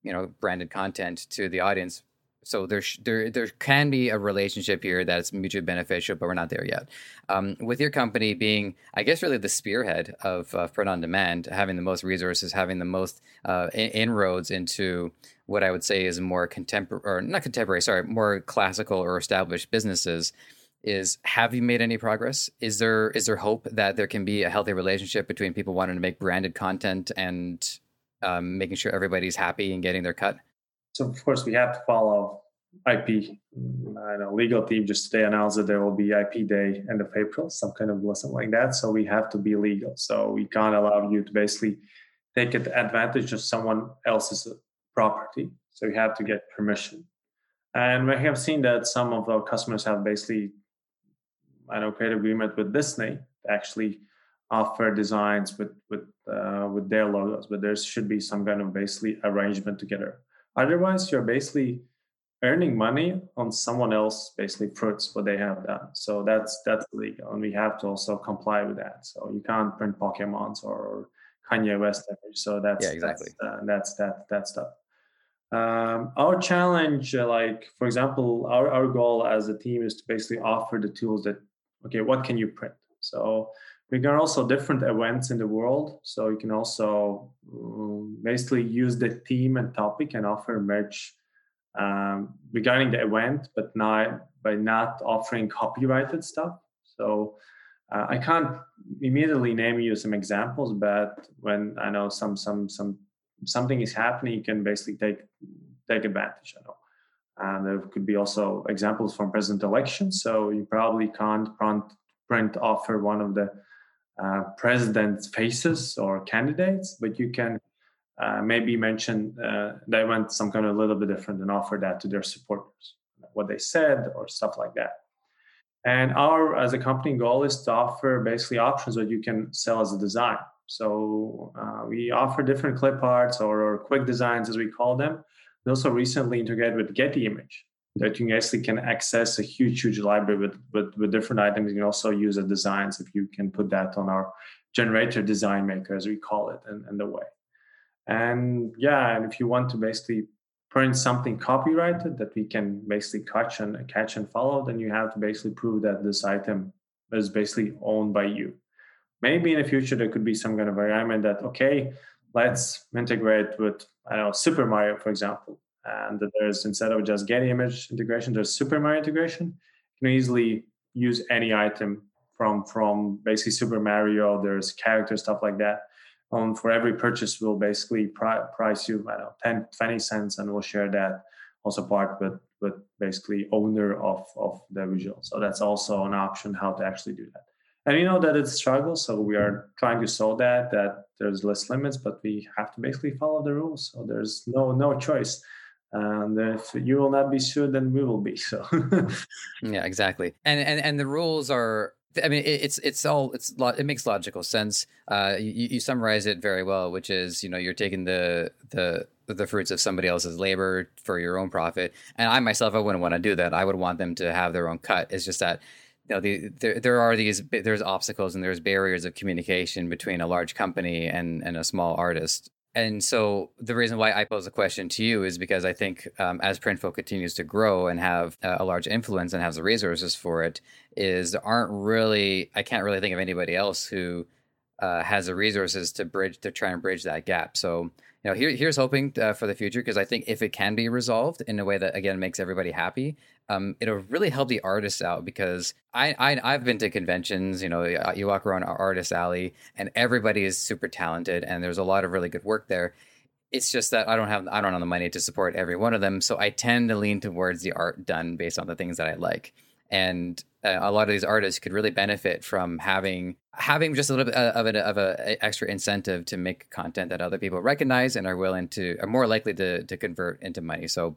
you know, branded content to the audience so there, there, there can be a relationship here that's mutually beneficial, but we're not there yet. Um, with your company being, I guess, really the spearhead of uh, print on demand, having the most resources, having the most uh, inroads into what I would say is more contemporary, or not contemporary, sorry, more classical or established businesses. Is have you made any progress? Is there is there hope that there can be a healthy relationship between people wanting to make branded content and um, making sure everybody's happy and getting their cut? So of course we have to follow IP. I know legal team just today announced that there will be IP day end of April, some kind of lesson like that. So we have to be legal. So we can't allow you to basically take advantage of someone else's property. So you have to get permission. And we have seen that some of our customers have basically, I know, created agreement with Disney to actually offer designs with with uh, with their logos, but there should be some kind of basically arrangement together. Otherwise, you're basically earning money on someone else basically fruits what they have done. So that's that's legal, and we have to also comply with that. So you can't print Pokemons or, Kanye West. So that's yeah, exactly. That's, uh, that's that that stuff. Um, our challenge, uh, like for example, our, our goal as a team is to basically offer the tools that okay, what can you print? So we can also different events in the world. So you can also um, basically use the theme and topic and offer merch um, regarding the event, but not by not offering copyrighted stuff. So uh, I can't immediately name you some examples, but when I know some some some something is happening, you can basically take take advantage. Know, and there could be also examples from president elections. So you probably can't print print offer one of the uh, president's faces or candidates, but you can uh, maybe mention uh, they went some kind of a little bit different and offer that to their supporters, what they said or stuff like that. And our, as a company, goal is to offer basically options that you can sell as a design. So uh, we offer different clip arts or, or, quick designs, as we call them. We also recently integrated with Getty Image that you actually can access a huge, huge library with, with, with different items. You can also use as designs if you can put that on our generator design maker, as we call it, and, the way. And yeah, and if you want to basically print something copyrighted that we can basically catch and catch and follow, then you have to basically prove that this item is basically owned by you. Maybe in the future there could be some kind of agreement that okay, let's integrate with I don't know Super Mario, for example, and there's instead of just Getty image integration, there's Super Mario integration. You can easily use any item from from basically Super Mario. There's character stuff like that um, for every purchase we'll basically pri- price you i don't know 10 20 cents and we'll share that also part with with basically owner of of the visual so that's also an option how to actually do that and we know that it's a struggle so we are trying to solve that that there's less limits but we have to basically follow the rules so there's no no choice and if you will not be sued then we will be so (laughs) yeah exactly and and and the rules are I mean, it's it's all it's it makes logical sense. Uh, you, you summarize it very well, which is you know you're taking the the the fruits of somebody else's labor for your own profit. And I myself, I wouldn't want to do that. I would want them to have their own cut. It's just that you know the, there there are these there's obstacles and there's barriers of communication between a large company and and a small artist and so the reason why I pose the question to you is because I think um, as Printful continues to grow and have uh, a large influence and has the resources for it, is there aren't really I can't really think of anybody else who uh, has the resources to bridge to try and bridge that gap. So you know, here, here's hoping uh, for the future because I think if it can be resolved in a way that again makes everybody happy, um, it'll really help the artists out because I, I have been to conventions. You know, you walk around artist alley and everybody is super talented and there's a lot of really good work there. It's just that I don't have I don't have the money to support every one of them, so I tend to lean towards the art done based on the things that I like and uh, a lot of these artists could really benefit from having having just a little bit uh, of, a, of a extra incentive to make content that other people recognize and are willing to are more likely to to convert into money. So,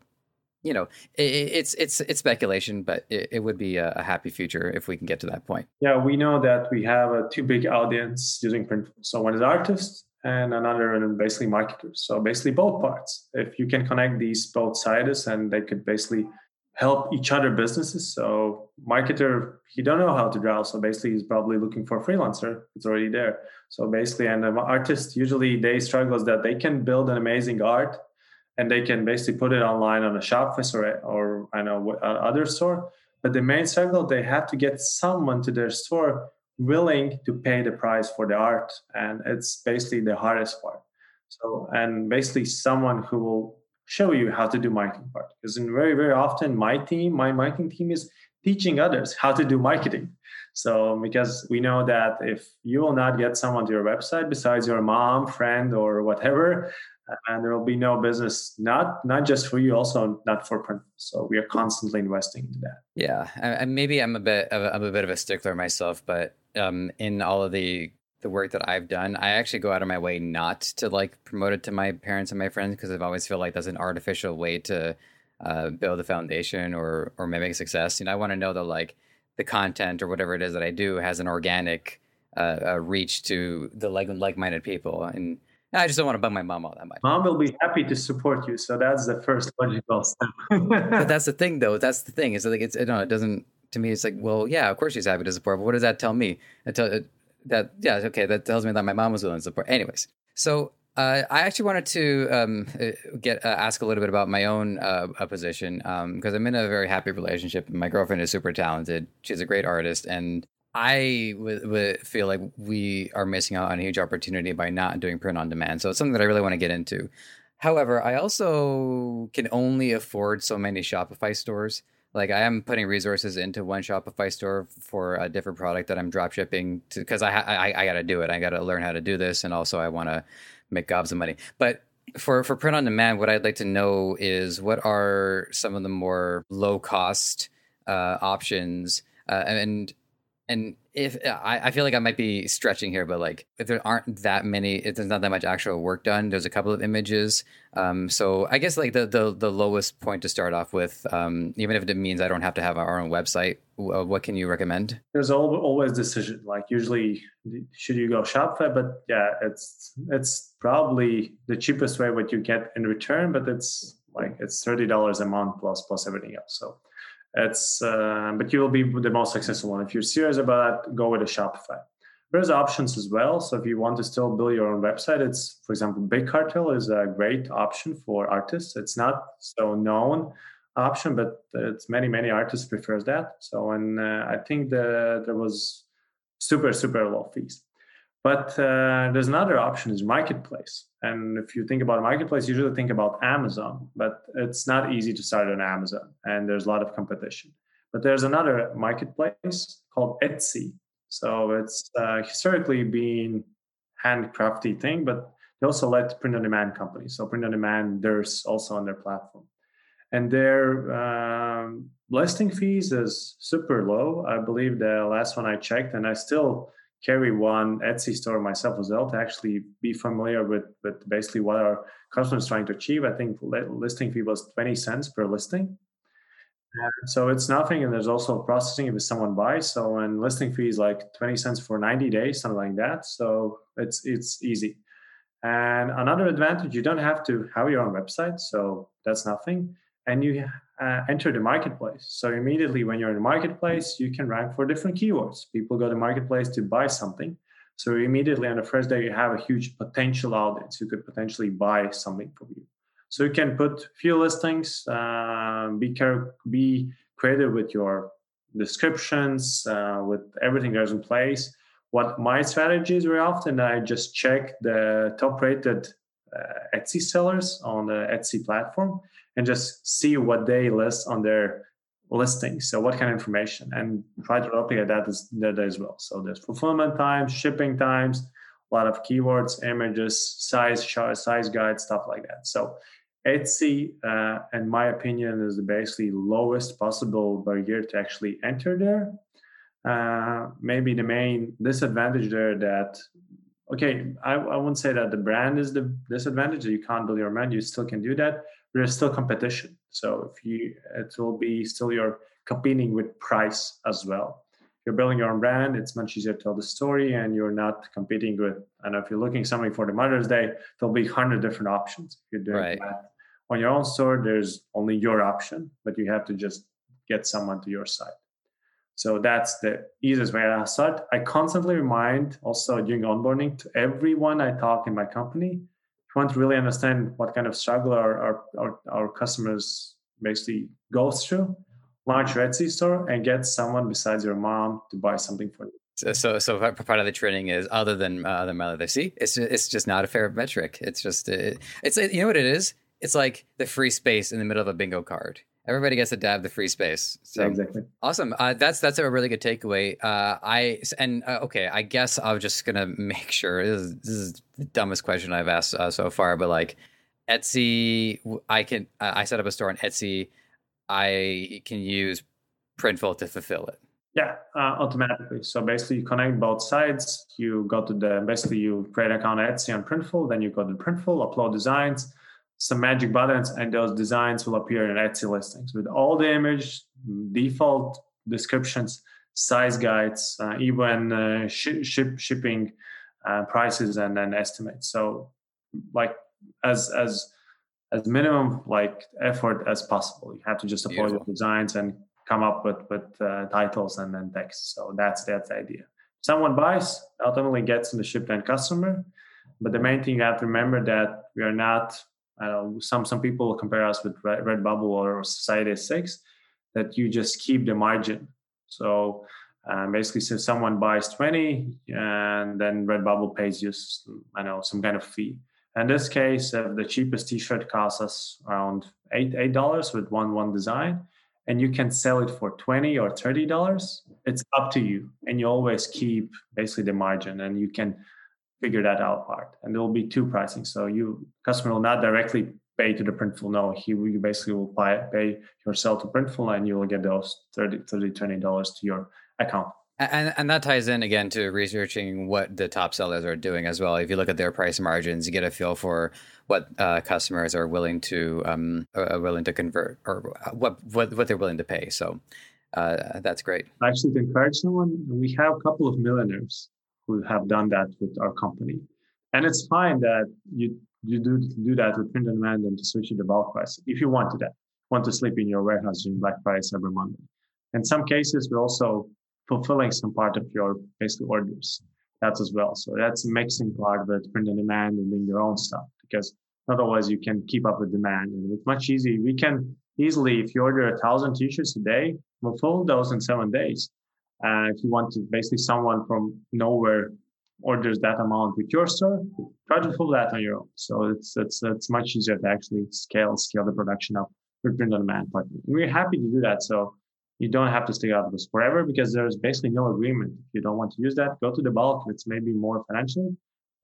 you know, it, it's it's it's speculation, but it, it would be a, a, happy future if we can get to that point. Yeah, we know that we have a two big audience using print. So one is artists and another basically marketers. So basically both parts. If you can connect these both sides and they could basically help each other businesses. So marketer, he don't know how to draw. So basically he's probably looking for a freelancer. It's already there. So basically, and um, the artist usually they struggle is that they can build an amazing art and they can basically put it online on a Shopify or, or I know uh, other store. But the main struggle, they have to get someone to their store willing to pay the price for the art. And it's basically the hardest part. So, and basically someone who will show you how to do marketing part. Because in very very often my team my marketing team is teaching others how to do marketing. So because we know that if you will not get someone to your website besides your mom friend or whatever and there will be no business not not just for you also not for print. So we are constantly investing into that. Yeah and maybe i'm a bit of a, I'm a bit of a stickler myself but um, in all of the the work that i've done i actually go out of my way not to like promote it to my parents and my friends because i've always feel like that's an artificial way to uh, build a foundation or or mimic success you know i want to know that like the content or whatever it is that i do has an organic uh, uh, reach to the like like-minded people and I just don't want to bug my mom all that much. Mom will be happy to support you, so that's the first logical step. but (laughs) that's the thing, though. That's the thing. Is like it's no, it doesn't. To me, it's like, well, yeah, of course she's happy to support. But what does that tell me? It tell, that yeah, okay, that tells me that my mom was willing to support. Anyways, so uh, I actually wanted to um, uh, get uh, ask a little bit about my own uh, position because um, I'm in a very happy relationship. My girlfriend is super talented. She's a great artist, and I would, would feel like we are missing out on a huge opportunity by not doing print on demand. So it's something that I really want to get into. However, I also can only afford so many Shopify stores. Like I am putting resources into one Shopify store for a different product that I'm drop shipping to because I, I I got to do it. I got to learn how to do this, and also I want to make gobs of money. But for for print on demand, what I'd like to know is what are some of the more low cost uh, options, uh, and and if I, I feel like I might be stretching here, but like if there aren't that many, if there's not that much actual work done, there's a couple of images. Um, so I guess like the, the the lowest point to start off with, um, even if it means I don't have to have our own website, what can you recommend? There's always decision. Like usually, should you go Shopify? But yeah, it's it's probably the cheapest way what you get in return, but it's like it's thirty dollars a month plus plus everything else. So it's uh, but you will be the most successful one. If you're serious about that go with a shopify. There's options as well. So if you want to still build your own website it's for example big cartel is a great option for artists. It's not so known option but it's many many artists prefers that. So and uh, i think that there was super super low fees but uh, there's another option is marketplace. And if you think about a marketplace, you usually think about Amazon, but it's not easy to start on Amazon and there's a lot of competition. But there's another marketplace called Etsy. So it's uh, historically been handcrafty thing, but they also let print on demand companies. So print on demand, there's also on their platform. And their um, listing fees is super low. I believe the last one I checked, and I still carry one Etsy store myself as well to actually be familiar with, with basically what our customers trying to achieve. I think listing fee was 20 cents per listing. And so it's nothing. And there's also processing if someone buys. So and listing fee is like 20 cents for 90 days, something like that. So it's it's easy. And another advantage, you don't have to have your own website. So that's nothing. And you uh, enter the marketplace. So immediately when you're in the marketplace, you can rank for different keywords. People go to marketplace to buy something. So immediately on the first day, you have a huge potential audience who could potentially buy something from you. So you can put few listings, uh, be care- be creative with your descriptions, uh, with everything that's in place. What my strategy is very often, I just check the top rated uh, Etsy sellers on the Etsy platform and just see what they list on their listing. So what kind of information and try to replicate that as, that as well. So there's fulfillment times, shipping times, a lot of keywords, images, size size guide, stuff like that. So Etsy, uh, in my opinion, is basically lowest possible barrier to actually enter there. Uh, maybe the main disadvantage there that okay, I, I wouldn't say that the brand is the disadvantage. You can't build your brand. You still can do that there's still competition. So if you, it will be still you're competing with price as well. If you're building your own brand, it's much easier to tell the story, and you're not competing with. I know if you're looking something for the Mother's Day, there'll be hundred different options. If you're doing right. that on your own store, there's only your option, but you have to just get someone to your site. So that's the easiest way I start. I constantly remind also during onboarding to everyone I talk in my company If you want to really understand what kind of struggle our, our, our, our customers basically go through, launch your Etsy store and get someone besides your mom to buy something for you. So, so, so part of the training is other than uh, other mother. See, it's it's just not a fair metric. It's just it, it's you know what it is. It's like the free space in the middle of a bingo card. Everybody gets to dab the free space. So exactly. Awesome. Uh, that's that's a really good takeaway. Uh, I and uh, okay, I guess I'm just gonna (laughs) make sure this is, this is, the dumbest question I've asked uh, so far, but like, Etsy, I can I set up a store on Etsy. I can use Printful to fulfill it. Yeah, uh, automatically. So basically, you connect both sides. You go to the basically you create an account Etsy on Printful, then you go to Printful, upload designs, some magic buttons, and those designs will appear in Etsy listings with all the image, default descriptions, size guides, uh, even uh, sh- ship shipping uh, prices, and then estimates. So, like as as as minimum like effort as possible. You have to just upload the designs and come up with with uh, titles and then text. So that's that's the idea. Someone buys, ultimately gets in the shipped end customer. But the main thing you have to remember that we are not. I some some people compare us with Redbubble or Society6, that you just keep the margin. So um, basically, if someone buys twenty, and then Redbubble pays you, I know, some kind of fee. In this case, uh, the cheapest T-shirt costs us around eight eight dollars with one one design and you can sell it for 20 or 30 dollars it's up to you and you always keep basically the margin and you can figure that out part and there will be two pricing so you customer will not directly pay to the printful no he you basically will pay, pay yourself to printful and you will get those 30 30 20 dollars to your account and and that ties in again to researching what the top sellers are doing as well. If you look at their price margins, you get a feel for what uh, customers are willing to um, are willing to convert or what what, what they're willing to pay. So uh, that's great. Actually, to encourage someone, we have a couple of millionaires who have done that with our company, and it's fine that you you do do that with print on demand and to switch to the bulk price if you want to that want to sleep in your warehouse during Black Friday, Cyber Monday. In some cases, we're also fulfilling some part of your basically orders. That's as well. So that's a mixing part it, print on demand and doing your own stuff because otherwise you can keep up with demand. And it's much easier. We can easily, if you order a thousand t-shirts a day, we'll fill those in seven days. Uh, if you want to basically someone from nowhere orders that amount with your store, try to fill that on your own. So it's it's it's much easier to actually scale scale the production up with print on demand part. And we're happy to do that. So you don't have to stay out of this forever because there's basically no agreement. If you don't want to use that, go to the bulk. It's maybe more financial,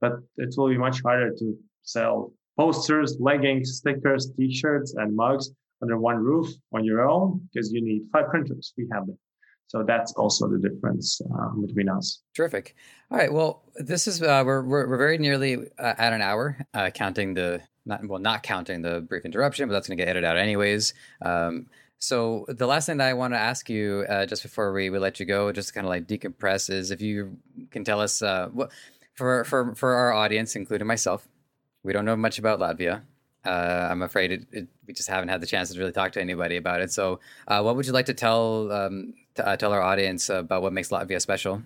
but it will be much harder to sell posters, leggings, stickers, t-shirts, and mugs under one roof on your own because you need five printers. We have them. So that's also the difference uh, between us. Terrific. All right. Well, this is uh, we're, we're, we're very nearly uh, at an hour, uh, counting the not well not counting the brief interruption, but that's going to get edited out anyways. Um, so the last thing that I want to ask you, uh, just before we, we let you go, just kind of like decompress, is if you can tell us uh, what for for for our audience, including myself, we don't know much about Latvia. Uh, I'm afraid it, it, we just haven't had the chance to really talk to anybody about it. So, uh, what would you like to tell um, uh, tell our audience about what makes Latvia special?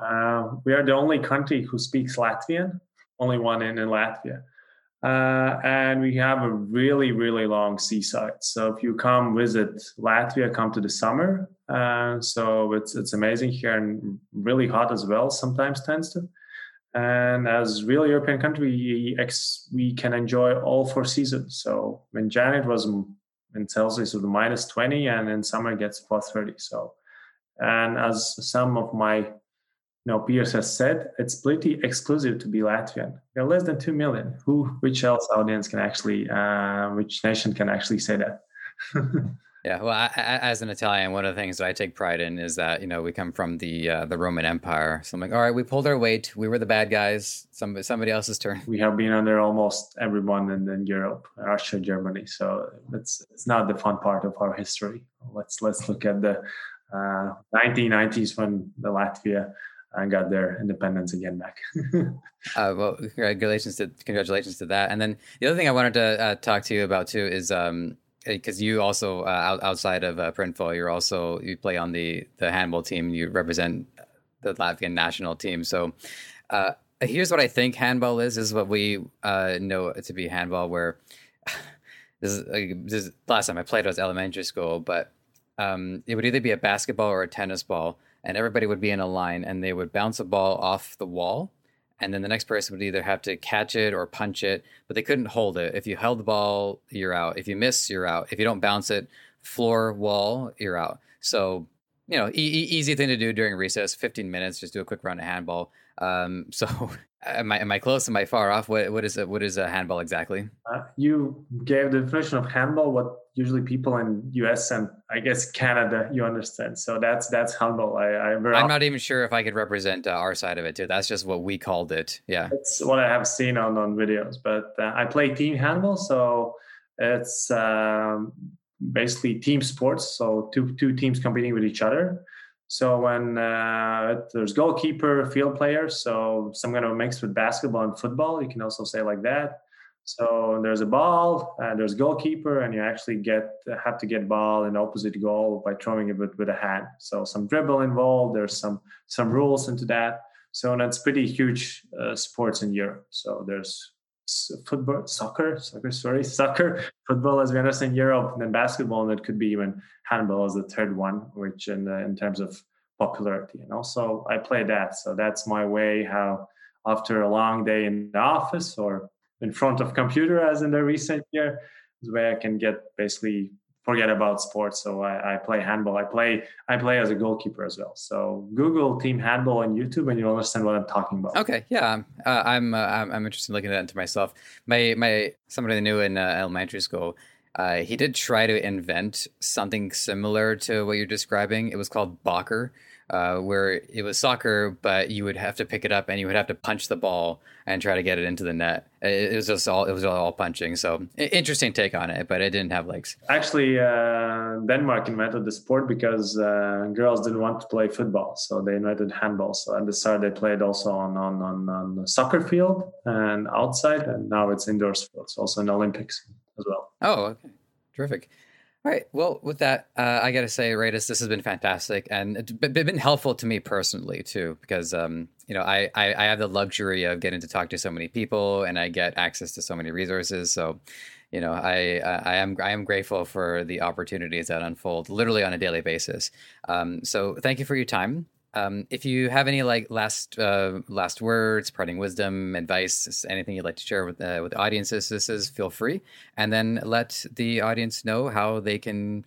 Uh, we are the only country who speaks Latvian, only one in, in Latvia. Uh, and we have a really, really long seaside. So if you come visit Latvia, come to the summer. Uh, so it's it's amazing here and really hot as well. Sometimes tends to. And as real European country, we, ex, we can enjoy all four seasons. So January it was in Celsius the minus 20, and in summer it gets plus 30. So, and as some of my you know, peers have said, it's pretty exclusive to be Latvian. There are less than two million. Who, which else audience can actually, uh, which nation can actually say that? (laughs) yeah, well, I, as an Italian, one of the things that I take pride in is that you know we come from the uh, the Roman Empire. So I'm like, all right, we pulled our weight. We were the bad guys. Some somebody else's turn. We have been under almost everyone in, in Europe, Russia, Germany. So it's it's not the fun part of our history. Let's let's look at the uh, 1990s when the Latvia and got their independence again back. (laughs) uh, well, congratulations to congratulations to that. And then the other thing I wanted to uh, talk to you about too is because um, you also uh, out, outside of uh, Printful, you're also you play on the the handball team. You represent the Latvian national team. So uh, here's what I think handball is. This is what we uh, know to be handball. Where (laughs) this is, this is last time I played it was elementary school, but um, it would either be a basketball or a tennis ball and everybody would be in a line and they would bounce a ball off the wall and then the next person would either have to catch it or punch it but they couldn't hold it if you held the ball you're out if you miss you're out if you don't bounce it floor wall you're out so you know, e- easy thing to do during recess. Fifteen minutes, just do a quick round of handball. Um, so, (laughs) am I am I close? Am I far off? What what is a, what is a handball exactly? Uh, you gave the definition of handball. What usually people in U.S. and I guess Canada you understand. So that's that's handball. I, I am not even sure if I could represent uh, our side of it too. That's just what we called it. Yeah, it's what I have seen on on videos. But uh, I play team handball, so it's um, basically team sports. So two two teams competing with each other. So when uh, there's goalkeeper, field players, so some kind of mix with basketball and football, you can also say like that. So there's a ball, and there's goalkeeper, and you actually get have to get ball in opposite goal by throwing it with, with a hand. So some dribble involved. There's some some rules into that. So that's pretty huge uh, sports in Europe. So there's football, soccer, soccer, sorry, (laughs) soccer, football as we understand Europe, and then basketball, and it could be even handball as the third one, which in uh, in terms of popularity. And also, I play that, so that's my way how after a long day in the office or in front of computer, as in the recent year, is where I can get basically forget about sports. So I, I, play handball. I play I play as a goalkeeper as well. So Google Team Handball on YouTube, and you'll understand what I'm talking about. Okay, yeah, uh, I'm, uh, I'm I'm interested in looking at that into myself. My my somebody I knew in uh, elementary school. Uh, he did try to invent something similar to what you're describing. It was called Bokker, uh, where it was soccer, but you would have to pick it up and you would have to punch the ball and try to get it into the net. It, it was just all it was all punching. So interesting take on it, but it didn't have legs. Actually, uh, Denmark invented the sport because uh, girls didn't want to play football, so they invented handball. So at the start, they played also on on on, on the soccer field and outside, and now it's indoor sports, also in Olympics as well. Oh, okay, terrific. Right. Well, with that, uh, I got to say, Davis, this has been fantastic and it's been helpful to me personally too, because um, you know I, I, I have the luxury of getting to talk to so many people and I get access to so many resources. So, you know, I I am I am grateful for the opportunities that unfold literally on a daily basis. Um, so, thank you for your time. Um, if you have any like last uh, last words, parting wisdom, advice, anything you'd like to share with uh, with audiences, this is feel free, and then let the audience know how they can.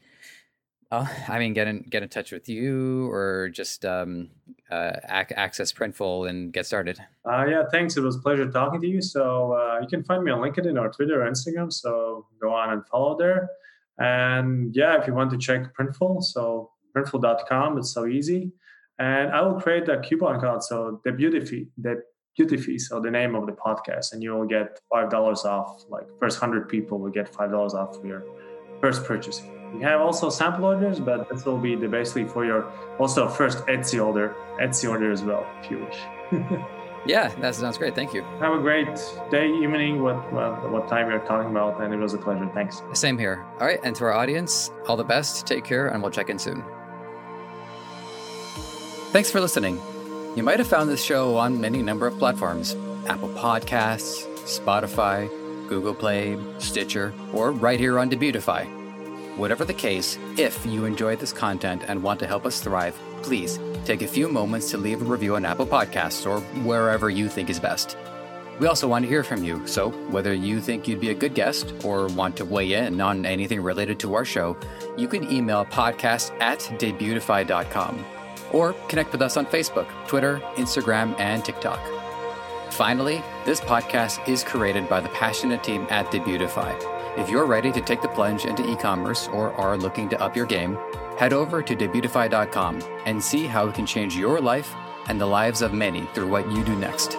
Uh, I mean, get in get in touch with you, or just um, uh, ac- access Printful and get started. Uh, yeah, thanks. It was a pleasure talking to you. So uh, you can find me on LinkedIn or Twitter or Instagram. So go on and follow there. And yeah, if you want to check Printful, so printful.com, it's so easy and I will create a coupon code. So Debutify, the beauty so the name of the podcast, and you will get five dollars off. Like first hundred people will get five dollars off for your first purchase. We have also sample orders, but this will be the basically for your also first Etsy order, Etsy order as well, if you wish. (laughs) yeah, that sounds great. Thank you. Have a great day, evening, what what, what time you're talking about, and it was a pleasure. Thanks. Same here. All right, and to our audience, all the best. Take care, and we'll check in soon. Thanks for listening. You might have found this show on any number of platforms Apple Podcasts, Spotify, Google Play, Stitcher, or right here on Debutify. Whatever the case, if you enjoyed this content and want to help us thrive, please take a few moments to leave a review on Apple Podcasts or wherever you think is best. We also want to hear from you, so whether you think you'd be a good guest or want to weigh in on anything related to our show, you can email podcast at debutify.com or connect with us on Facebook, Twitter, Instagram, and TikTok. Finally, this podcast is created by the passionate team at Debutify. If you're ready to take the plunge into e commerce or are looking to up your game, head over to debutify.com and see how it can change your life and the lives of many through what you do next.